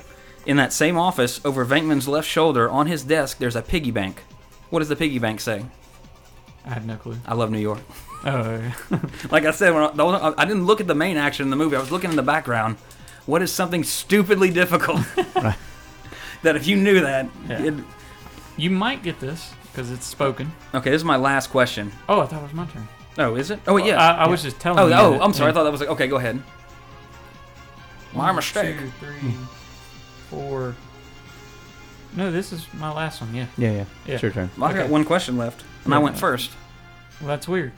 In that same office, over Venkman's left shoulder, on his desk, there's a piggy bank. What does the piggy bank say? I have no clue. I love New York. Oh, Like I said, when I, I didn't look at the main action in the movie. I was looking in the background. What is something stupidly difficult that if you knew that? Yeah. it'd- you might get this because it's spoken. okay, this is my last question. Oh, I thought it was my turn. Oh, is it? Oh, yeah. I, I was just telling Oh, you. oh, that- I'm sorry. I thought that was like. Okay, go ahead. My One, mistake. Two, three, four. No, this is my last one. Yeah. Yeah, yeah. Yeah. It's your turn. Well, I got Okay. one question left, and I Yeah. went first. Well, that's weird.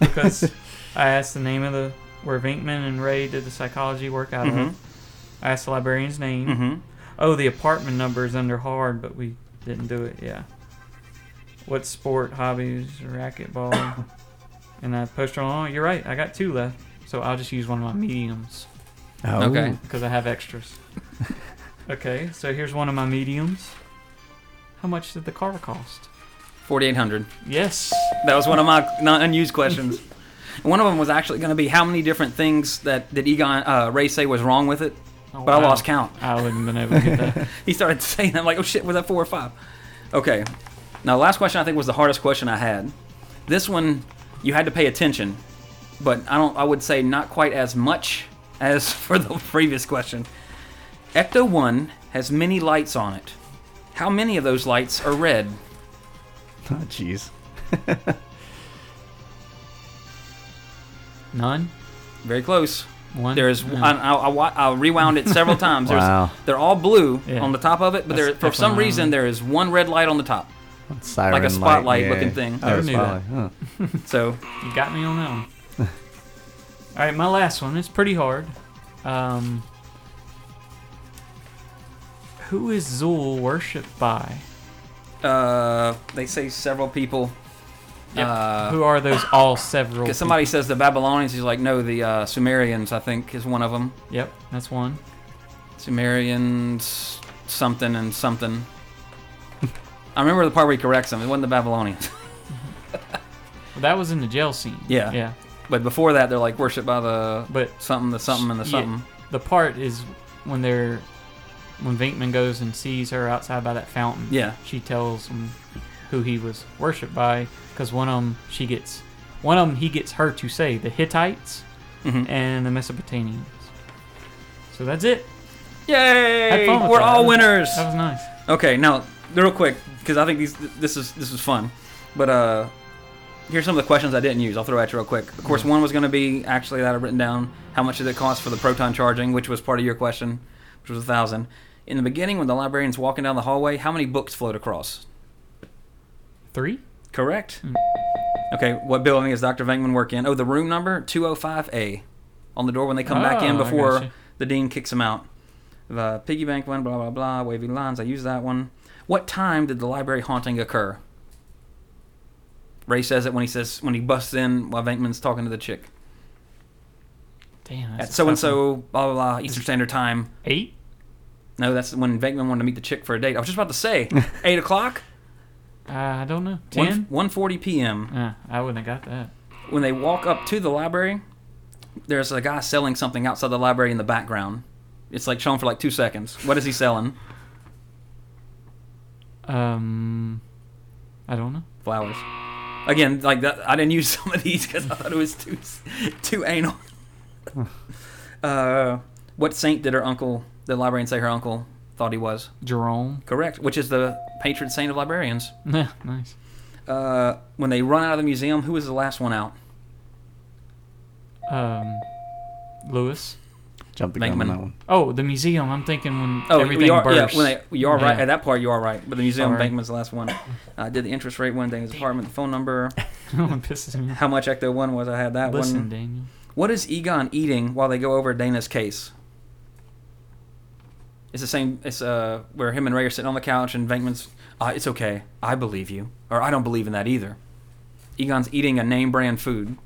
Because I asked the name of the where Venkman and Ray did the psychology work out Mhm. of. I asked the librarian's name. Mm-hmm. Oh, the apartment number is under hard, but we didn't do it. Yeah. What sport, hobbies, racquetball, and I poster on. Oh, you're right. I got two left, so I'll just use one of my mediums Oh, Okay. because I have extras. okay, so here's one of my mediums. How much did the car cost? Forty-eight hundred. Yes. That was one of my not unused questions. And one of them was actually going to be how many different things that did Egon uh, Ray say was wrong with it, Oh, but I wow. lost count. I wouldn't have been able to get that. He started saying, that, "I'm like, oh shit, was that four or five? Okay. Now, last question I think was the hardest question I had. This one you had to pay attention, but I don't. I would say not quite as much as for the previous question. Ecto One has many lights on it. How many of those lights are red? Oh, jeez. None. Very close. One. There's No. I, I, I, I rewound it several times. There's, Wow. They're all blue Yeah. on the top of it, but there, for some reason not- there is one red light on the top. Siren Like a light, spotlight yeah. looking thing. Never knew that. huh. So You got me on that one. All right, my last one is pretty hard. Um, who is Zuul worshipped by? uh, they say several people. Uh, who are those all several? Because somebody says the Babylonians, he's like, no, the uh, Sumerians, I think, is one of them. Yep, that's one. Sumerians, something and something. I remember the part where he corrects them. It wasn't the Babylonians. Well, that was in the jail scene. Yeah. Yeah. But before that, they're like worshipped by the But something, the something, and the Yeah. something. the part is when they're when Venkman goes and sees her outside by that fountain. Yeah. She tells him who he was worshipped by because one of them she gets one of them he gets her to say the Hittites Mhm. and the Mesopotamians. So that's it. Yay! Had fun with We're that. all winners. That was nice. Okay, now real quick because I think these this is this is fun, but uh, here's some of the questions I didn't use. I'll throw at you real quick. Of course, one was going to be actually that I've written down. How much did it cost for the proton charging, which was part of your question, which was a thousand. In the beginning, when the librarian's walking down the hallway, how many books float across? Three. Correct. Hmm. Okay, what building is Dr. Venkman work in? Oh, the room number 205A on the door when they come back in Oh, before the dean kicks them out. The piggy bank one, blah blah blah, wavy lines. I use that one. What time did the library haunting occur? Ray says it when he says when he busts in while Venkman's talking to the chick Damn. At so and so blah blah blah Eastern Standard Time. Eight. No, that's when Venkman wanted to meet the chick for a date. I was just about to say eight o'clock, Uh, I don't know. one Ten. one forty p.m. Uh, I wouldn't have got that. when they walk up to the library, there's a guy selling something outside the library in the background. It's like shown for like two seconds. What is he selling? Um, I don't know. Flowers. Again, like that, I didn't use some of these because I thought it was too too anal. uh, what saint did her uncle, the librarian, say her uncle thought he was? Jerome. Correct. Which is the patron saint of librarians. Yeah, nice. Uh, when they run out of the museum, who was the last one out? Um, Louis. Jumped the gun on that one. Oh, the museum. I'm thinking when Oh, everything you are, burst. yeah, when they, you are right. Yeah. At that part, you are right. But the museum Sorry. Bankman's the last one. I did the interest rate one, Daniel's apartment, the phone number, No one pisses me how much Ecto one was. I had that Listen, one. Daniel. What is Egon eating while they go over Dana's case? It's the same. It's uh where him and Ray are sitting on the couch and Venkman's. Uh, it's okay. I believe you, or I don't believe in that either. Egon's eating a name brand food.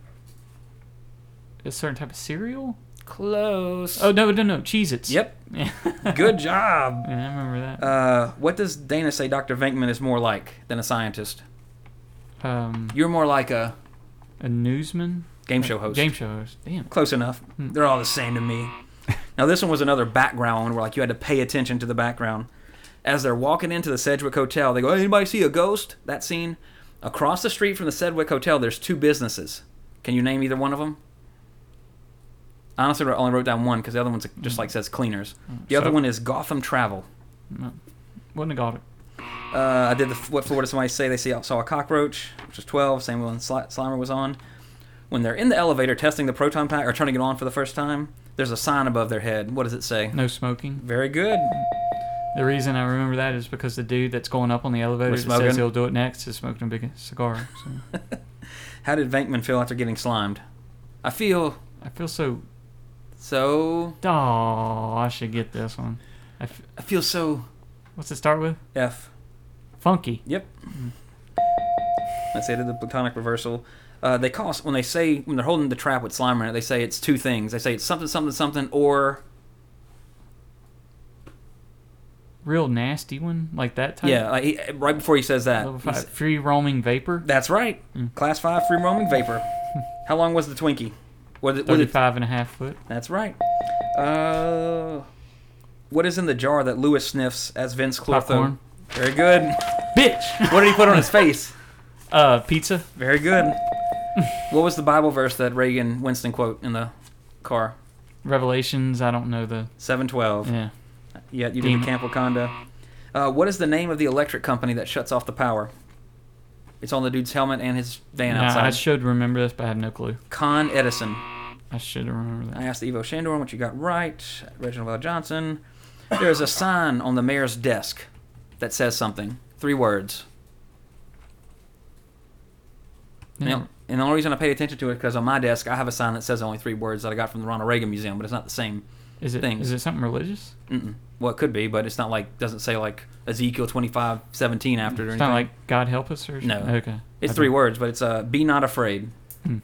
A certain type of cereal? Close. Oh no, no, no, Cheez-Its. Yep. Good job. I remember that. Uh, what does Dana say Dr. Venkman is more like than a scientist? um, You're more like a a newsman. game show host. Game show host. Damn. Close enough. Hmm. They're all the same to me. Now this one was another background one where like you had to pay attention to the background. As they're walking into the Sedgwick Hotel, they go, "Anybody see a ghost?" That scene. Across the street from the Sedgwick Hotel, there's two businesses. Can you name either one of them? Honestly, I only wrote down one because the other one's just like says cleaners. The other one is Gotham Travel. No, wouldn't have got it. Uh, I did the what Florida somebody say they see saw a cockroach, which was 12, same one Sli- Slimer was on. When they're in the elevator testing the proton pack or turning it on for the first time, there's a sign above their head. What does it say? No smoking. Very good. The reason I remember that is because the dude that's going up on the elevator that says he'll do it next is smoking a big cigar. So How did Venkman feel after getting slimed? I feel I feel so. so. Oh, I should get this one. I f- I feel so. what's it start with? F. Funky. Yep. Let's say to the platonic reversal. Uh, they call when they say when they're holding the trap with Slimer in it. They say it's two things. They say it's something, something, something, or Real nasty one like that type. yeah. Like he, right before he says that, Level five. Free roaming vapor. That's right. Mm. Class 5 free roaming vapor. How long was the Twinkie? Was it, was it, 35 and a half foot. that's right. Uh, what is in the jar that Louis sniffs as Vince Clortho? Popcorn. Very good. Bitch. What did he put on his face? Uh, pizza. Very good. What was the Bible verse that Reagan Winston quote in the car? Revelations. I don't know the. 712. Yeah. Yeah, you did the Camp Waconda. Uh, what is the name of the electric company that shuts off the power? It's on the dude's helmet and his van Nah, outside. I should remember this, but I have no clue. Con Edison. I should remember that. I asked Ivo Shandor what you got right. Reginald VelJohnson. There's a sign on the mayor's desk that says something. Three words. Yeah. And, the only reason I paid attention to it because on my desk I have a sign that says only three words that I got from the Ronald Reagan Museum, but it's not the same. Is it? things. Is it something religious? Mm-mm. Well, it could be, but it's not like doesn't say like Ezekiel twenty five seventeen after it or It's anything. not like God help us or No. Okay. It's three words, but it's uh, "Be not afraid." Hmm.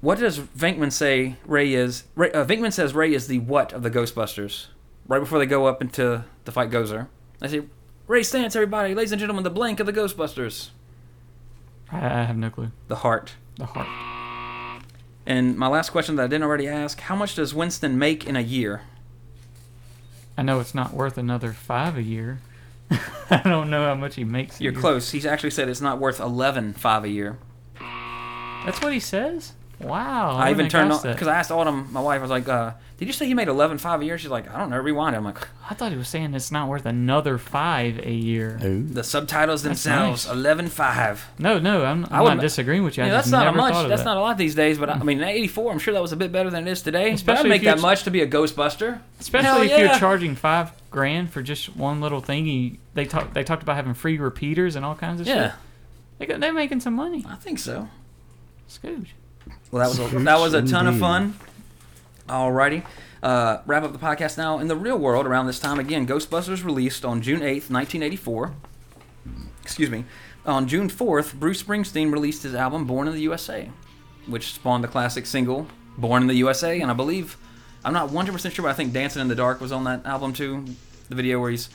What does Venkman say? Ray is. Ray, uh, Venkman says Ray is the what of the Ghostbusters. Right before they go up into the fight Gozer, I say, "Ray Stantz, everybody, ladies and gentlemen, the blank of the Ghostbusters, I, I have no clue. the heart." The heart. And my last question that I didn't already ask: How much does Winston make in a year? I know it's not worth another five a year. I don't know how much he makes. a You're close. He's actually said it's not worth eleven five a year. That's what he says. Wow. I even turned have on because. I asked Autumn, my wife, I was like, uh, "Did you say he made eleven five a year?" She's like, "I don't know." Rewind. I'm like, I thought he was saying it's not worth another five a year. Ooh. the subtitles That's themselves, nice. eleven five. No, no, I'm, I I'm wouldn't- not disagreeing with you. I Yeah, that's not a much. That's that. not a lot these days. But I mean, in '84, I'm sure that was a bit better than it is today. but Especially I'd make that much to be a Ghostbuster. Especially Hell if yeah. you're charging five grand for just one little thingy. They talk. They talked about having free repeaters and all kinds of stuff. Yeah, shit. they, they're making some money. I think so. Scooge. Well, that was a, that was a ton of fun. Alrighty. Uh, wrap up the podcast now. In the real world, around this time again, Ghostbusters released on June 8th, 1984. Excuse me. On June 4th, Bruce Springsteen released his album Born in the USA, which spawned the classic single Born in the USA. And I believe, I'm not 100% sure, but I think Dancing in the Dark was on that album too. The video where he's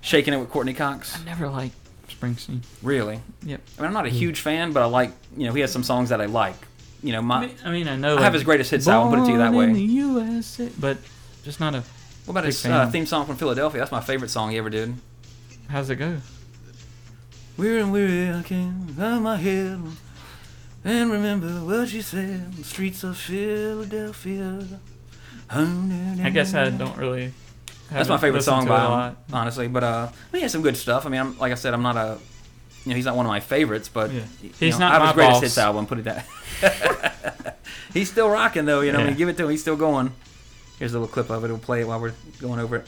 shaking it with Courteney Cox. I never liked Springsteen. Really? Yep. I mean, I'm not a huge fan, but I like, you know, he has some songs that I like. You know, my. I mean, I, I know. I have his greatest hits album, put it to you that way. in the USA, but just not a. What about his uh, theme song from Philadelphia? That's my favorite song he ever did. How's it go? We're and weary, I came out my head and remember what you said. The streets of Philadelphia. I guess I don't really. That's my favorite song by him, lot. honestly. But uh, he has some good stuff. I mean, I'm, like I said, I'm not a, you know, he's not one of my favorites, but Yeah. you He's know, not my greatest boss. hits album. Put it that. he's still rocking though. You know, Yeah. mean, give it to him. He's still going. Here's a little clip of it. We'll play it while we're going over it.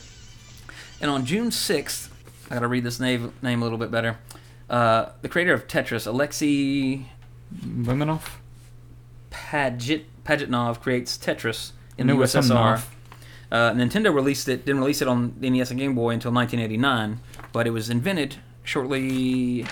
And on June 6th, I got to read this name, name a little bit better. Uh, the creator of Tetris, Alexei Limonov? Paget, Pajitnov, creates Tetris in the USSR. Uh, Nintendo released it, didn't release it on the NES and Game Boy until 1989, but it was invented shortly,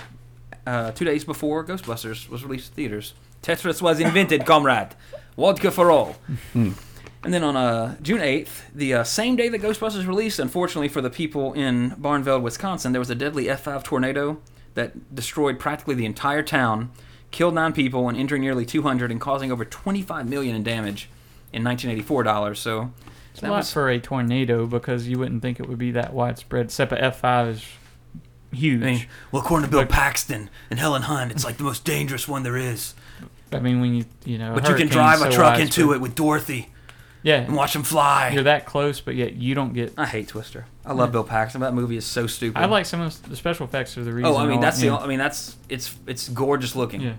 uh, two days before Ghostbusters was released to theaters. Tetris was invented, comrade. Vodka for all. And then on uh, June 8th, the uh, same day that Ghostbusters released, unfortunately for the people in Barneveld, Wisconsin, there was a deadly F5 tornado that destroyed practically the entire town, killed nine people, and injuring nearly 200, and causing over 25 million in damage in 1984 dollars. So It's that a lot was for a tornado because you wouldn't think it would be that widespread. Except a F5 is huge. I mean, Well, according to Bill Paxton and Helen Hunt, it's like the most dangerous one there is. I mean, when you you know, But you can drive a so truck into it with Dorothy Yeah, and watch them fly. you're that close, but yet you don't get. I hate Twister. I love Bill Paxton. That movie is so stupid. I like some of the special effects are the reason. Oh, I mean that's the. I mean that's it's it's gorgeous looking. Yeah.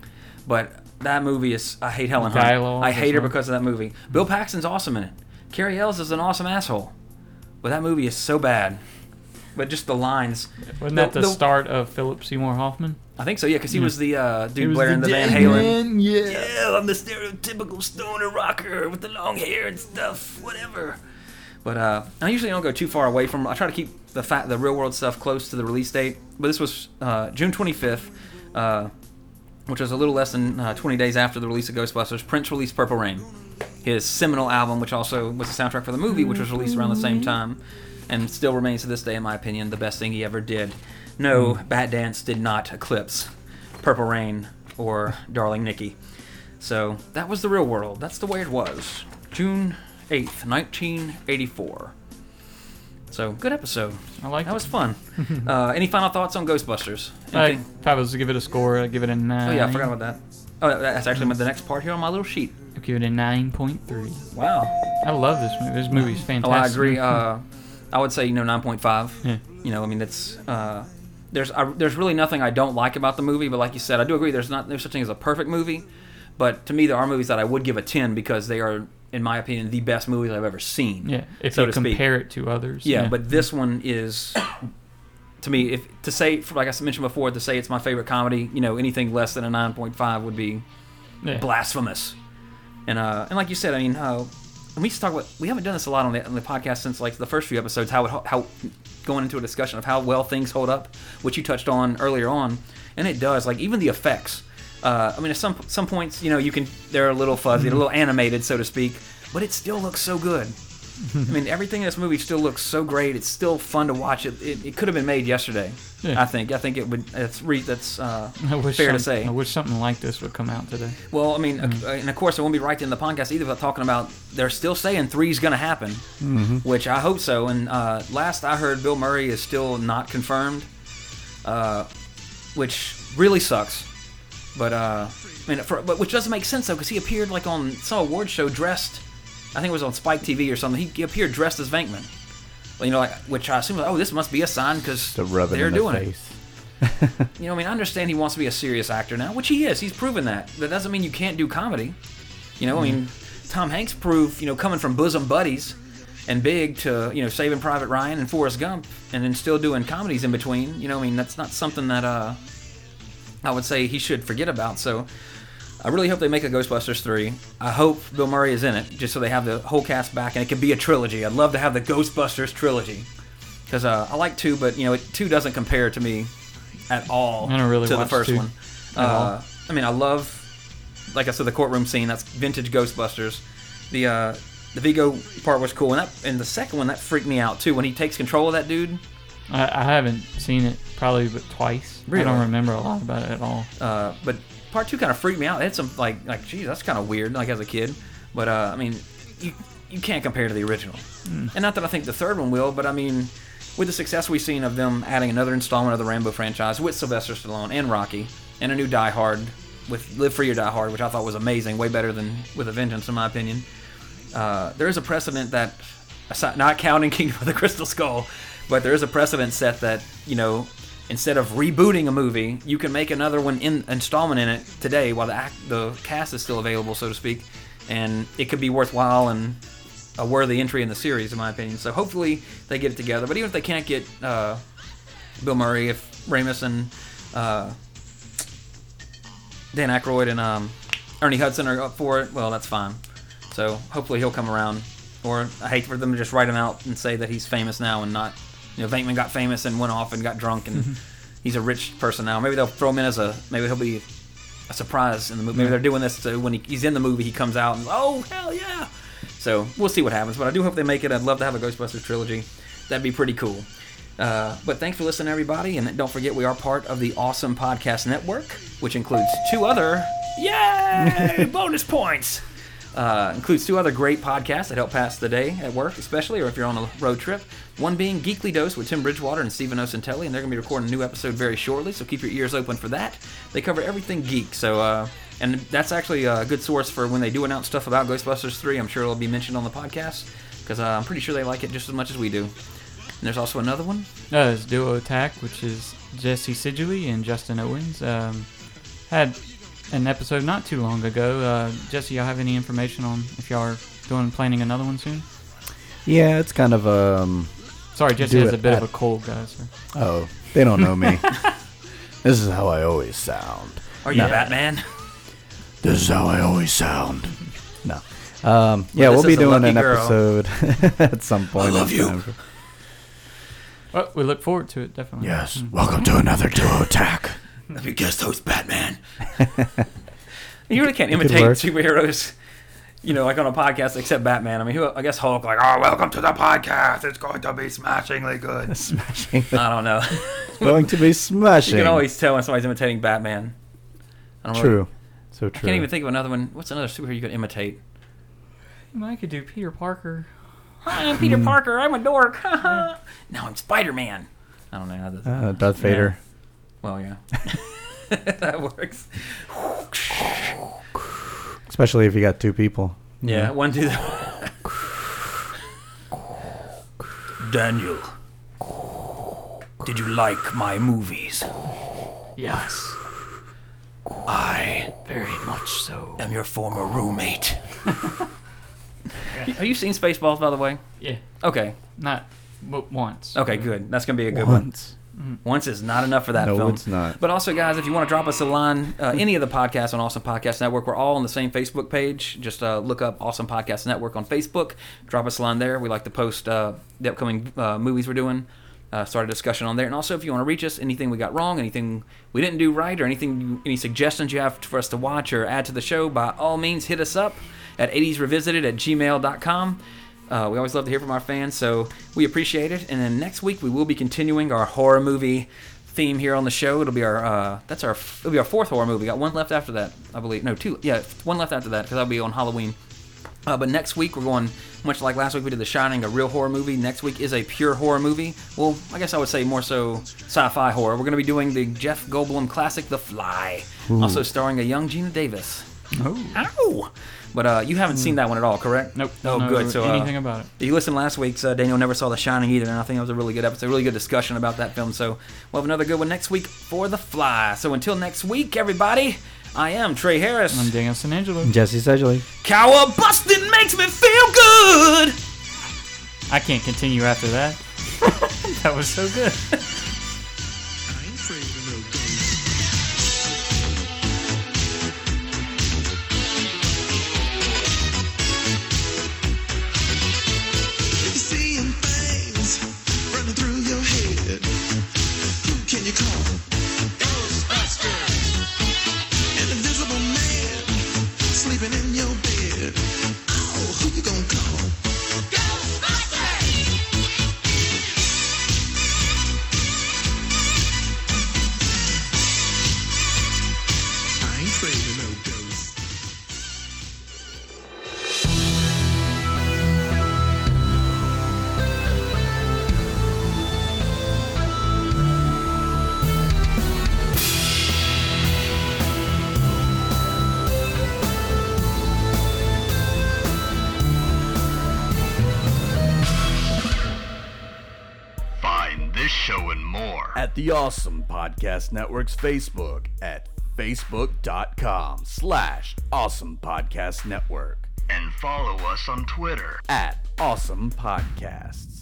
But that movie is. I hate Helen Hunt. I hate her well. because of that movie. Bill Paxton's awesome in it. Cary Elwes is an awesome asshole. But that movie is so bad. But just the lines. Wasn't the- that the, the- start of Philip Seymour Hoffman? I think so. Yeah, because he was the uh, dude was blaring the the, Van Halen. yeah, yeah, I'm the stereotypical stoner rocker with the long hair and stuff. Whatever. But uh, I usually don't go too far away from. I try to keep the fact the real world stuff close to the release date. But this was uh, June 25th, uh, which was a little less than uh, 20 days after the release of Ghostbusters. Prince released Purple Rain, his seminal album, which also was the soundtrack for the movie, which was released around the same time, and still remains to this day, in my opinion, the best thing he ever did. No, Batdance did not eclipse Purple Rain or Darling Nikki. So that was the real world. That's the way it was. June 8th, 1984. So good episode. I like That was fun. uh, any final thoughts on Ghostbusters? I, if I was to give it a score, I'd give it a nine. oh yeah, I forgot about that. Oh, that's actually the next part here on my little sheet. I'd give it a nine point three. Wow. I love this movie. This movie's fantastic. Oh, fantastic. I agree. Uh, I would say you know 9.5. Yeah. You know, I mean it's uh, there's I, there's really nothing I don't like about the movie, but like you said, I do agree. There's not there's such thing as a perfect movie, but to me there are movies that I would give a 10 because they are, in my opinion, the best movies I've ever seen. yeah, if so you to speak. compare it to others. Yeah, but this one is to me if to say like I mentioned before to say it's my favorite comedy, you know, anything less than a 9.5 would be yeah. blasphemous. And uh, and like you said, I mean, uh, and we talk about we haven't done this a lot on the, on the podcast since like the first few episodes. How it, how going into a discussion of how well things hold up, which you touched on earlier on, and it does. Like even the effects. Uh, I mean, at some some points, you know, you can they're a little fuzzy, a little animated, so to speak, but it still looks so good. I mean, everything in this movie still looks so great. It's still fun to watch. It it, it could have been made yesterday. Yeah. I think. I think it would. It's re, that's uh, I fair to say. I wish something like this would come out today. Well, I mean, uh, and of course, it won't be right in the podcast either without talking about they're still saying three's going to happen, which I hope so. And uh, last I heard, Bill Murray is still not confirmed, uh, which really sucks. But uh, I mean, for, but which doesn't make sense though, because he appeared like on some award show dressed. I think it was on Spike TV or something. He, appeared dressed as Venkman. You know, like, which I assume, oh, this must be a sign because To rub it they're in the doing it. You know, I mean, I understand he wants to be a serious actor now, which he is. He's proven that. That doesn't mean you can't do comedy. You know, I mean, Tom Hanks proved, you know, coming from bosom buddies and big to, you know, Saving Private Ryan and Forrest Gump and then still doing comedies in between. You know, I mean, that's not something that uh, I would say he should forget about. So I really hope they make a Ghostbusters 3. I hope Bill Murray is in it, just so they have the whole cast back and it can be a trilogy. I'd love to have the Ghostbusters trilogy. Because uh, I like 2, but, you know, it, 2 doesn't compare to me at all I don't really to the first 2 one. Uh, I mean, I love, like I said, the courtroom scene. That's vintage Ghostbusters. The uh, the Vigo part was cool, and that and the second one that freaked me out too when he takes control of that dude. I, I haven't seen it probably but twice. I don't remember a lot about it at all. Uh, but part two kind of freaked me out. It had some like like, geez, that's kind of weird, like as a kid. But uh, I mean, you you can't compare to the original. And not that I think the third one will, but I mean, with the success we've seen of them adding another installment of the Rambo franchise with Sylvester Stallone and Rocky, and a new Die Hard with Live Free or Die Hard, which I thought was amazing, way better than with a Vengeance in my opinion. Uh, there is a precedent that, not counting Kingdom of the Crystal Skull, but there is a precedent set that you know, instead of rebooting a movie, you can make another one in installment in it today while the act, the cast is still available, so to speak, and it could be worthwhile and a worthy entry in the series, in my opinion. So hopefully they get it together. But even if they can't get uh, Bill Murray, if Ramis and uh, Dan Aykroyd and um, Ernie Hudson are up for it, well, that's fine. So hopefully he'll come around. Or I hate for them to just write him out and say that he's famous now and not. You know, Venkman got famous and went off and got drunk and he's a rich person now. Maybe they'll throw him in as a. Maybe he'll be a surprise in the movie. Maybe they're doing this so when he, he's in the movie, he comes out and oh hell yeah. So we'll see what happens. But I do hope they make it. I'd love to have a Ghostbusters trilogy. That'd be pretty cool. Uh, but thanks for listening, everybody, and don't forget we are part of the Awesome Podcast Network, which includes two other yay bonus points. Uh, includes two other great podcasts that help pass the day at work, especially or if you're on a road trip. One being Geekly Dose with Tim Bridgewater and Stephen Osentelli, and they're going to be recording a new episode very shortly, so keep your ears open for that. They cover everything geek, so uh, and that's actually a good source for when they do announce stuff about Ghostbusters 3. I'm sure it'll be mentioned on the podcast because uh, I'm pretty sure they like it just as much as we do. And there's also another one. Uh, it's Duo Attack, which is Jesse Sidgley and Justin Owens. Um, had an episode not too long ago. Uh, Jesse, y'all have any information on if y'all are doing planning another one soon? Yeah, it's kind of um. Sorry, Jesse Do has a bit of a cold, guys. so- Oh, they don't know me. this is how I always sound. Are you No. Batman? This is how I always sound. No. Um, yeah, this we'll be doing an girl. episode at some point. I love you. Well, we look forward to it, definitely. Yes, welcome to another duo attack. Let me guess host Batman. you really can't imitate superheroes, you know, like on a podcast except Batman. I mean, who, I guess Hulk, like, oh, welcome to the podcast. It's going to be smashingly good. Smashing. I don't know. It's going to be smashing. you can always tell when somebody's imitating Batman. I don't really- True. So true. I can't even think of another one. What's another superhero you could imitate? I could do Peter Parker. Hi, I'm Peter Parker. I'm a dork. now I'm Spider Man. I don't know. how to- Uh, Darth Vader. Well, yeah. that works. Especially if you got two people. Yeah, one, two, three. Daniel, did you like my movies? Yes. I Very much so. am your former roommate. Have you seen Spaceballs, by the way? Yeah. Okay. Not but once. Okay, good. That's gonna be a good one. Once. Once is not enough for that No, film. it's not. But also, guys, if you want to drop us a line, uh, any of the podcasts on Awesome Podcast Network, we're all on the same Facebook page. Just uh, look up Awesome Podcast Network on Facebook. Drop us a line there. We like to post uh, the upcoming uh, movies we're doing. Uh, start a discussion on there. And also, if you want to reach us, anything we got wrong, anything we didn't do right, or anything, any suggestions you have for us to watch or add to the show, by all means, hit us up at 80srevisited at gmail.com. Uh, we always love to hear from our fans, so we appreciate it. And then next week we will be continuing our horror movie theme here on the show. It'll be our uh, that's our it'll be our fourth horror movie. We got one left after that, I believe. No, two. Yeah, one left after that because that'll be on Halloween. Uh, but next week we're going much like last week we did The Shining, a real horror movie. Next week is a pure horror movie. Well, I guess I would say more so sci-fi horror. We're going to be doing the Jeff Goldblum classic, The Fly, also starring a young Geena Davis. Oh. Ow! But uh, you haven't seen that one at all, correct? Nope. Oh, don't good. So uh, anything about it. you listened last week's uh, Daniel never saw The Shining either, and I think it was a really good episode, really good discussion about that film. So we'll have another good one next week for The Fly. So until next week, everybody, I am Trey Harris. I'm Daniel San Angelo. Jesse Sedgley. Cowabusting makes me feel good. I can't continue after that. that was so good. the Awesome Podcast Network's Facebook at facebook.com slash awesome podcast network. and follow us on Twitter. at Awesome Podcasts.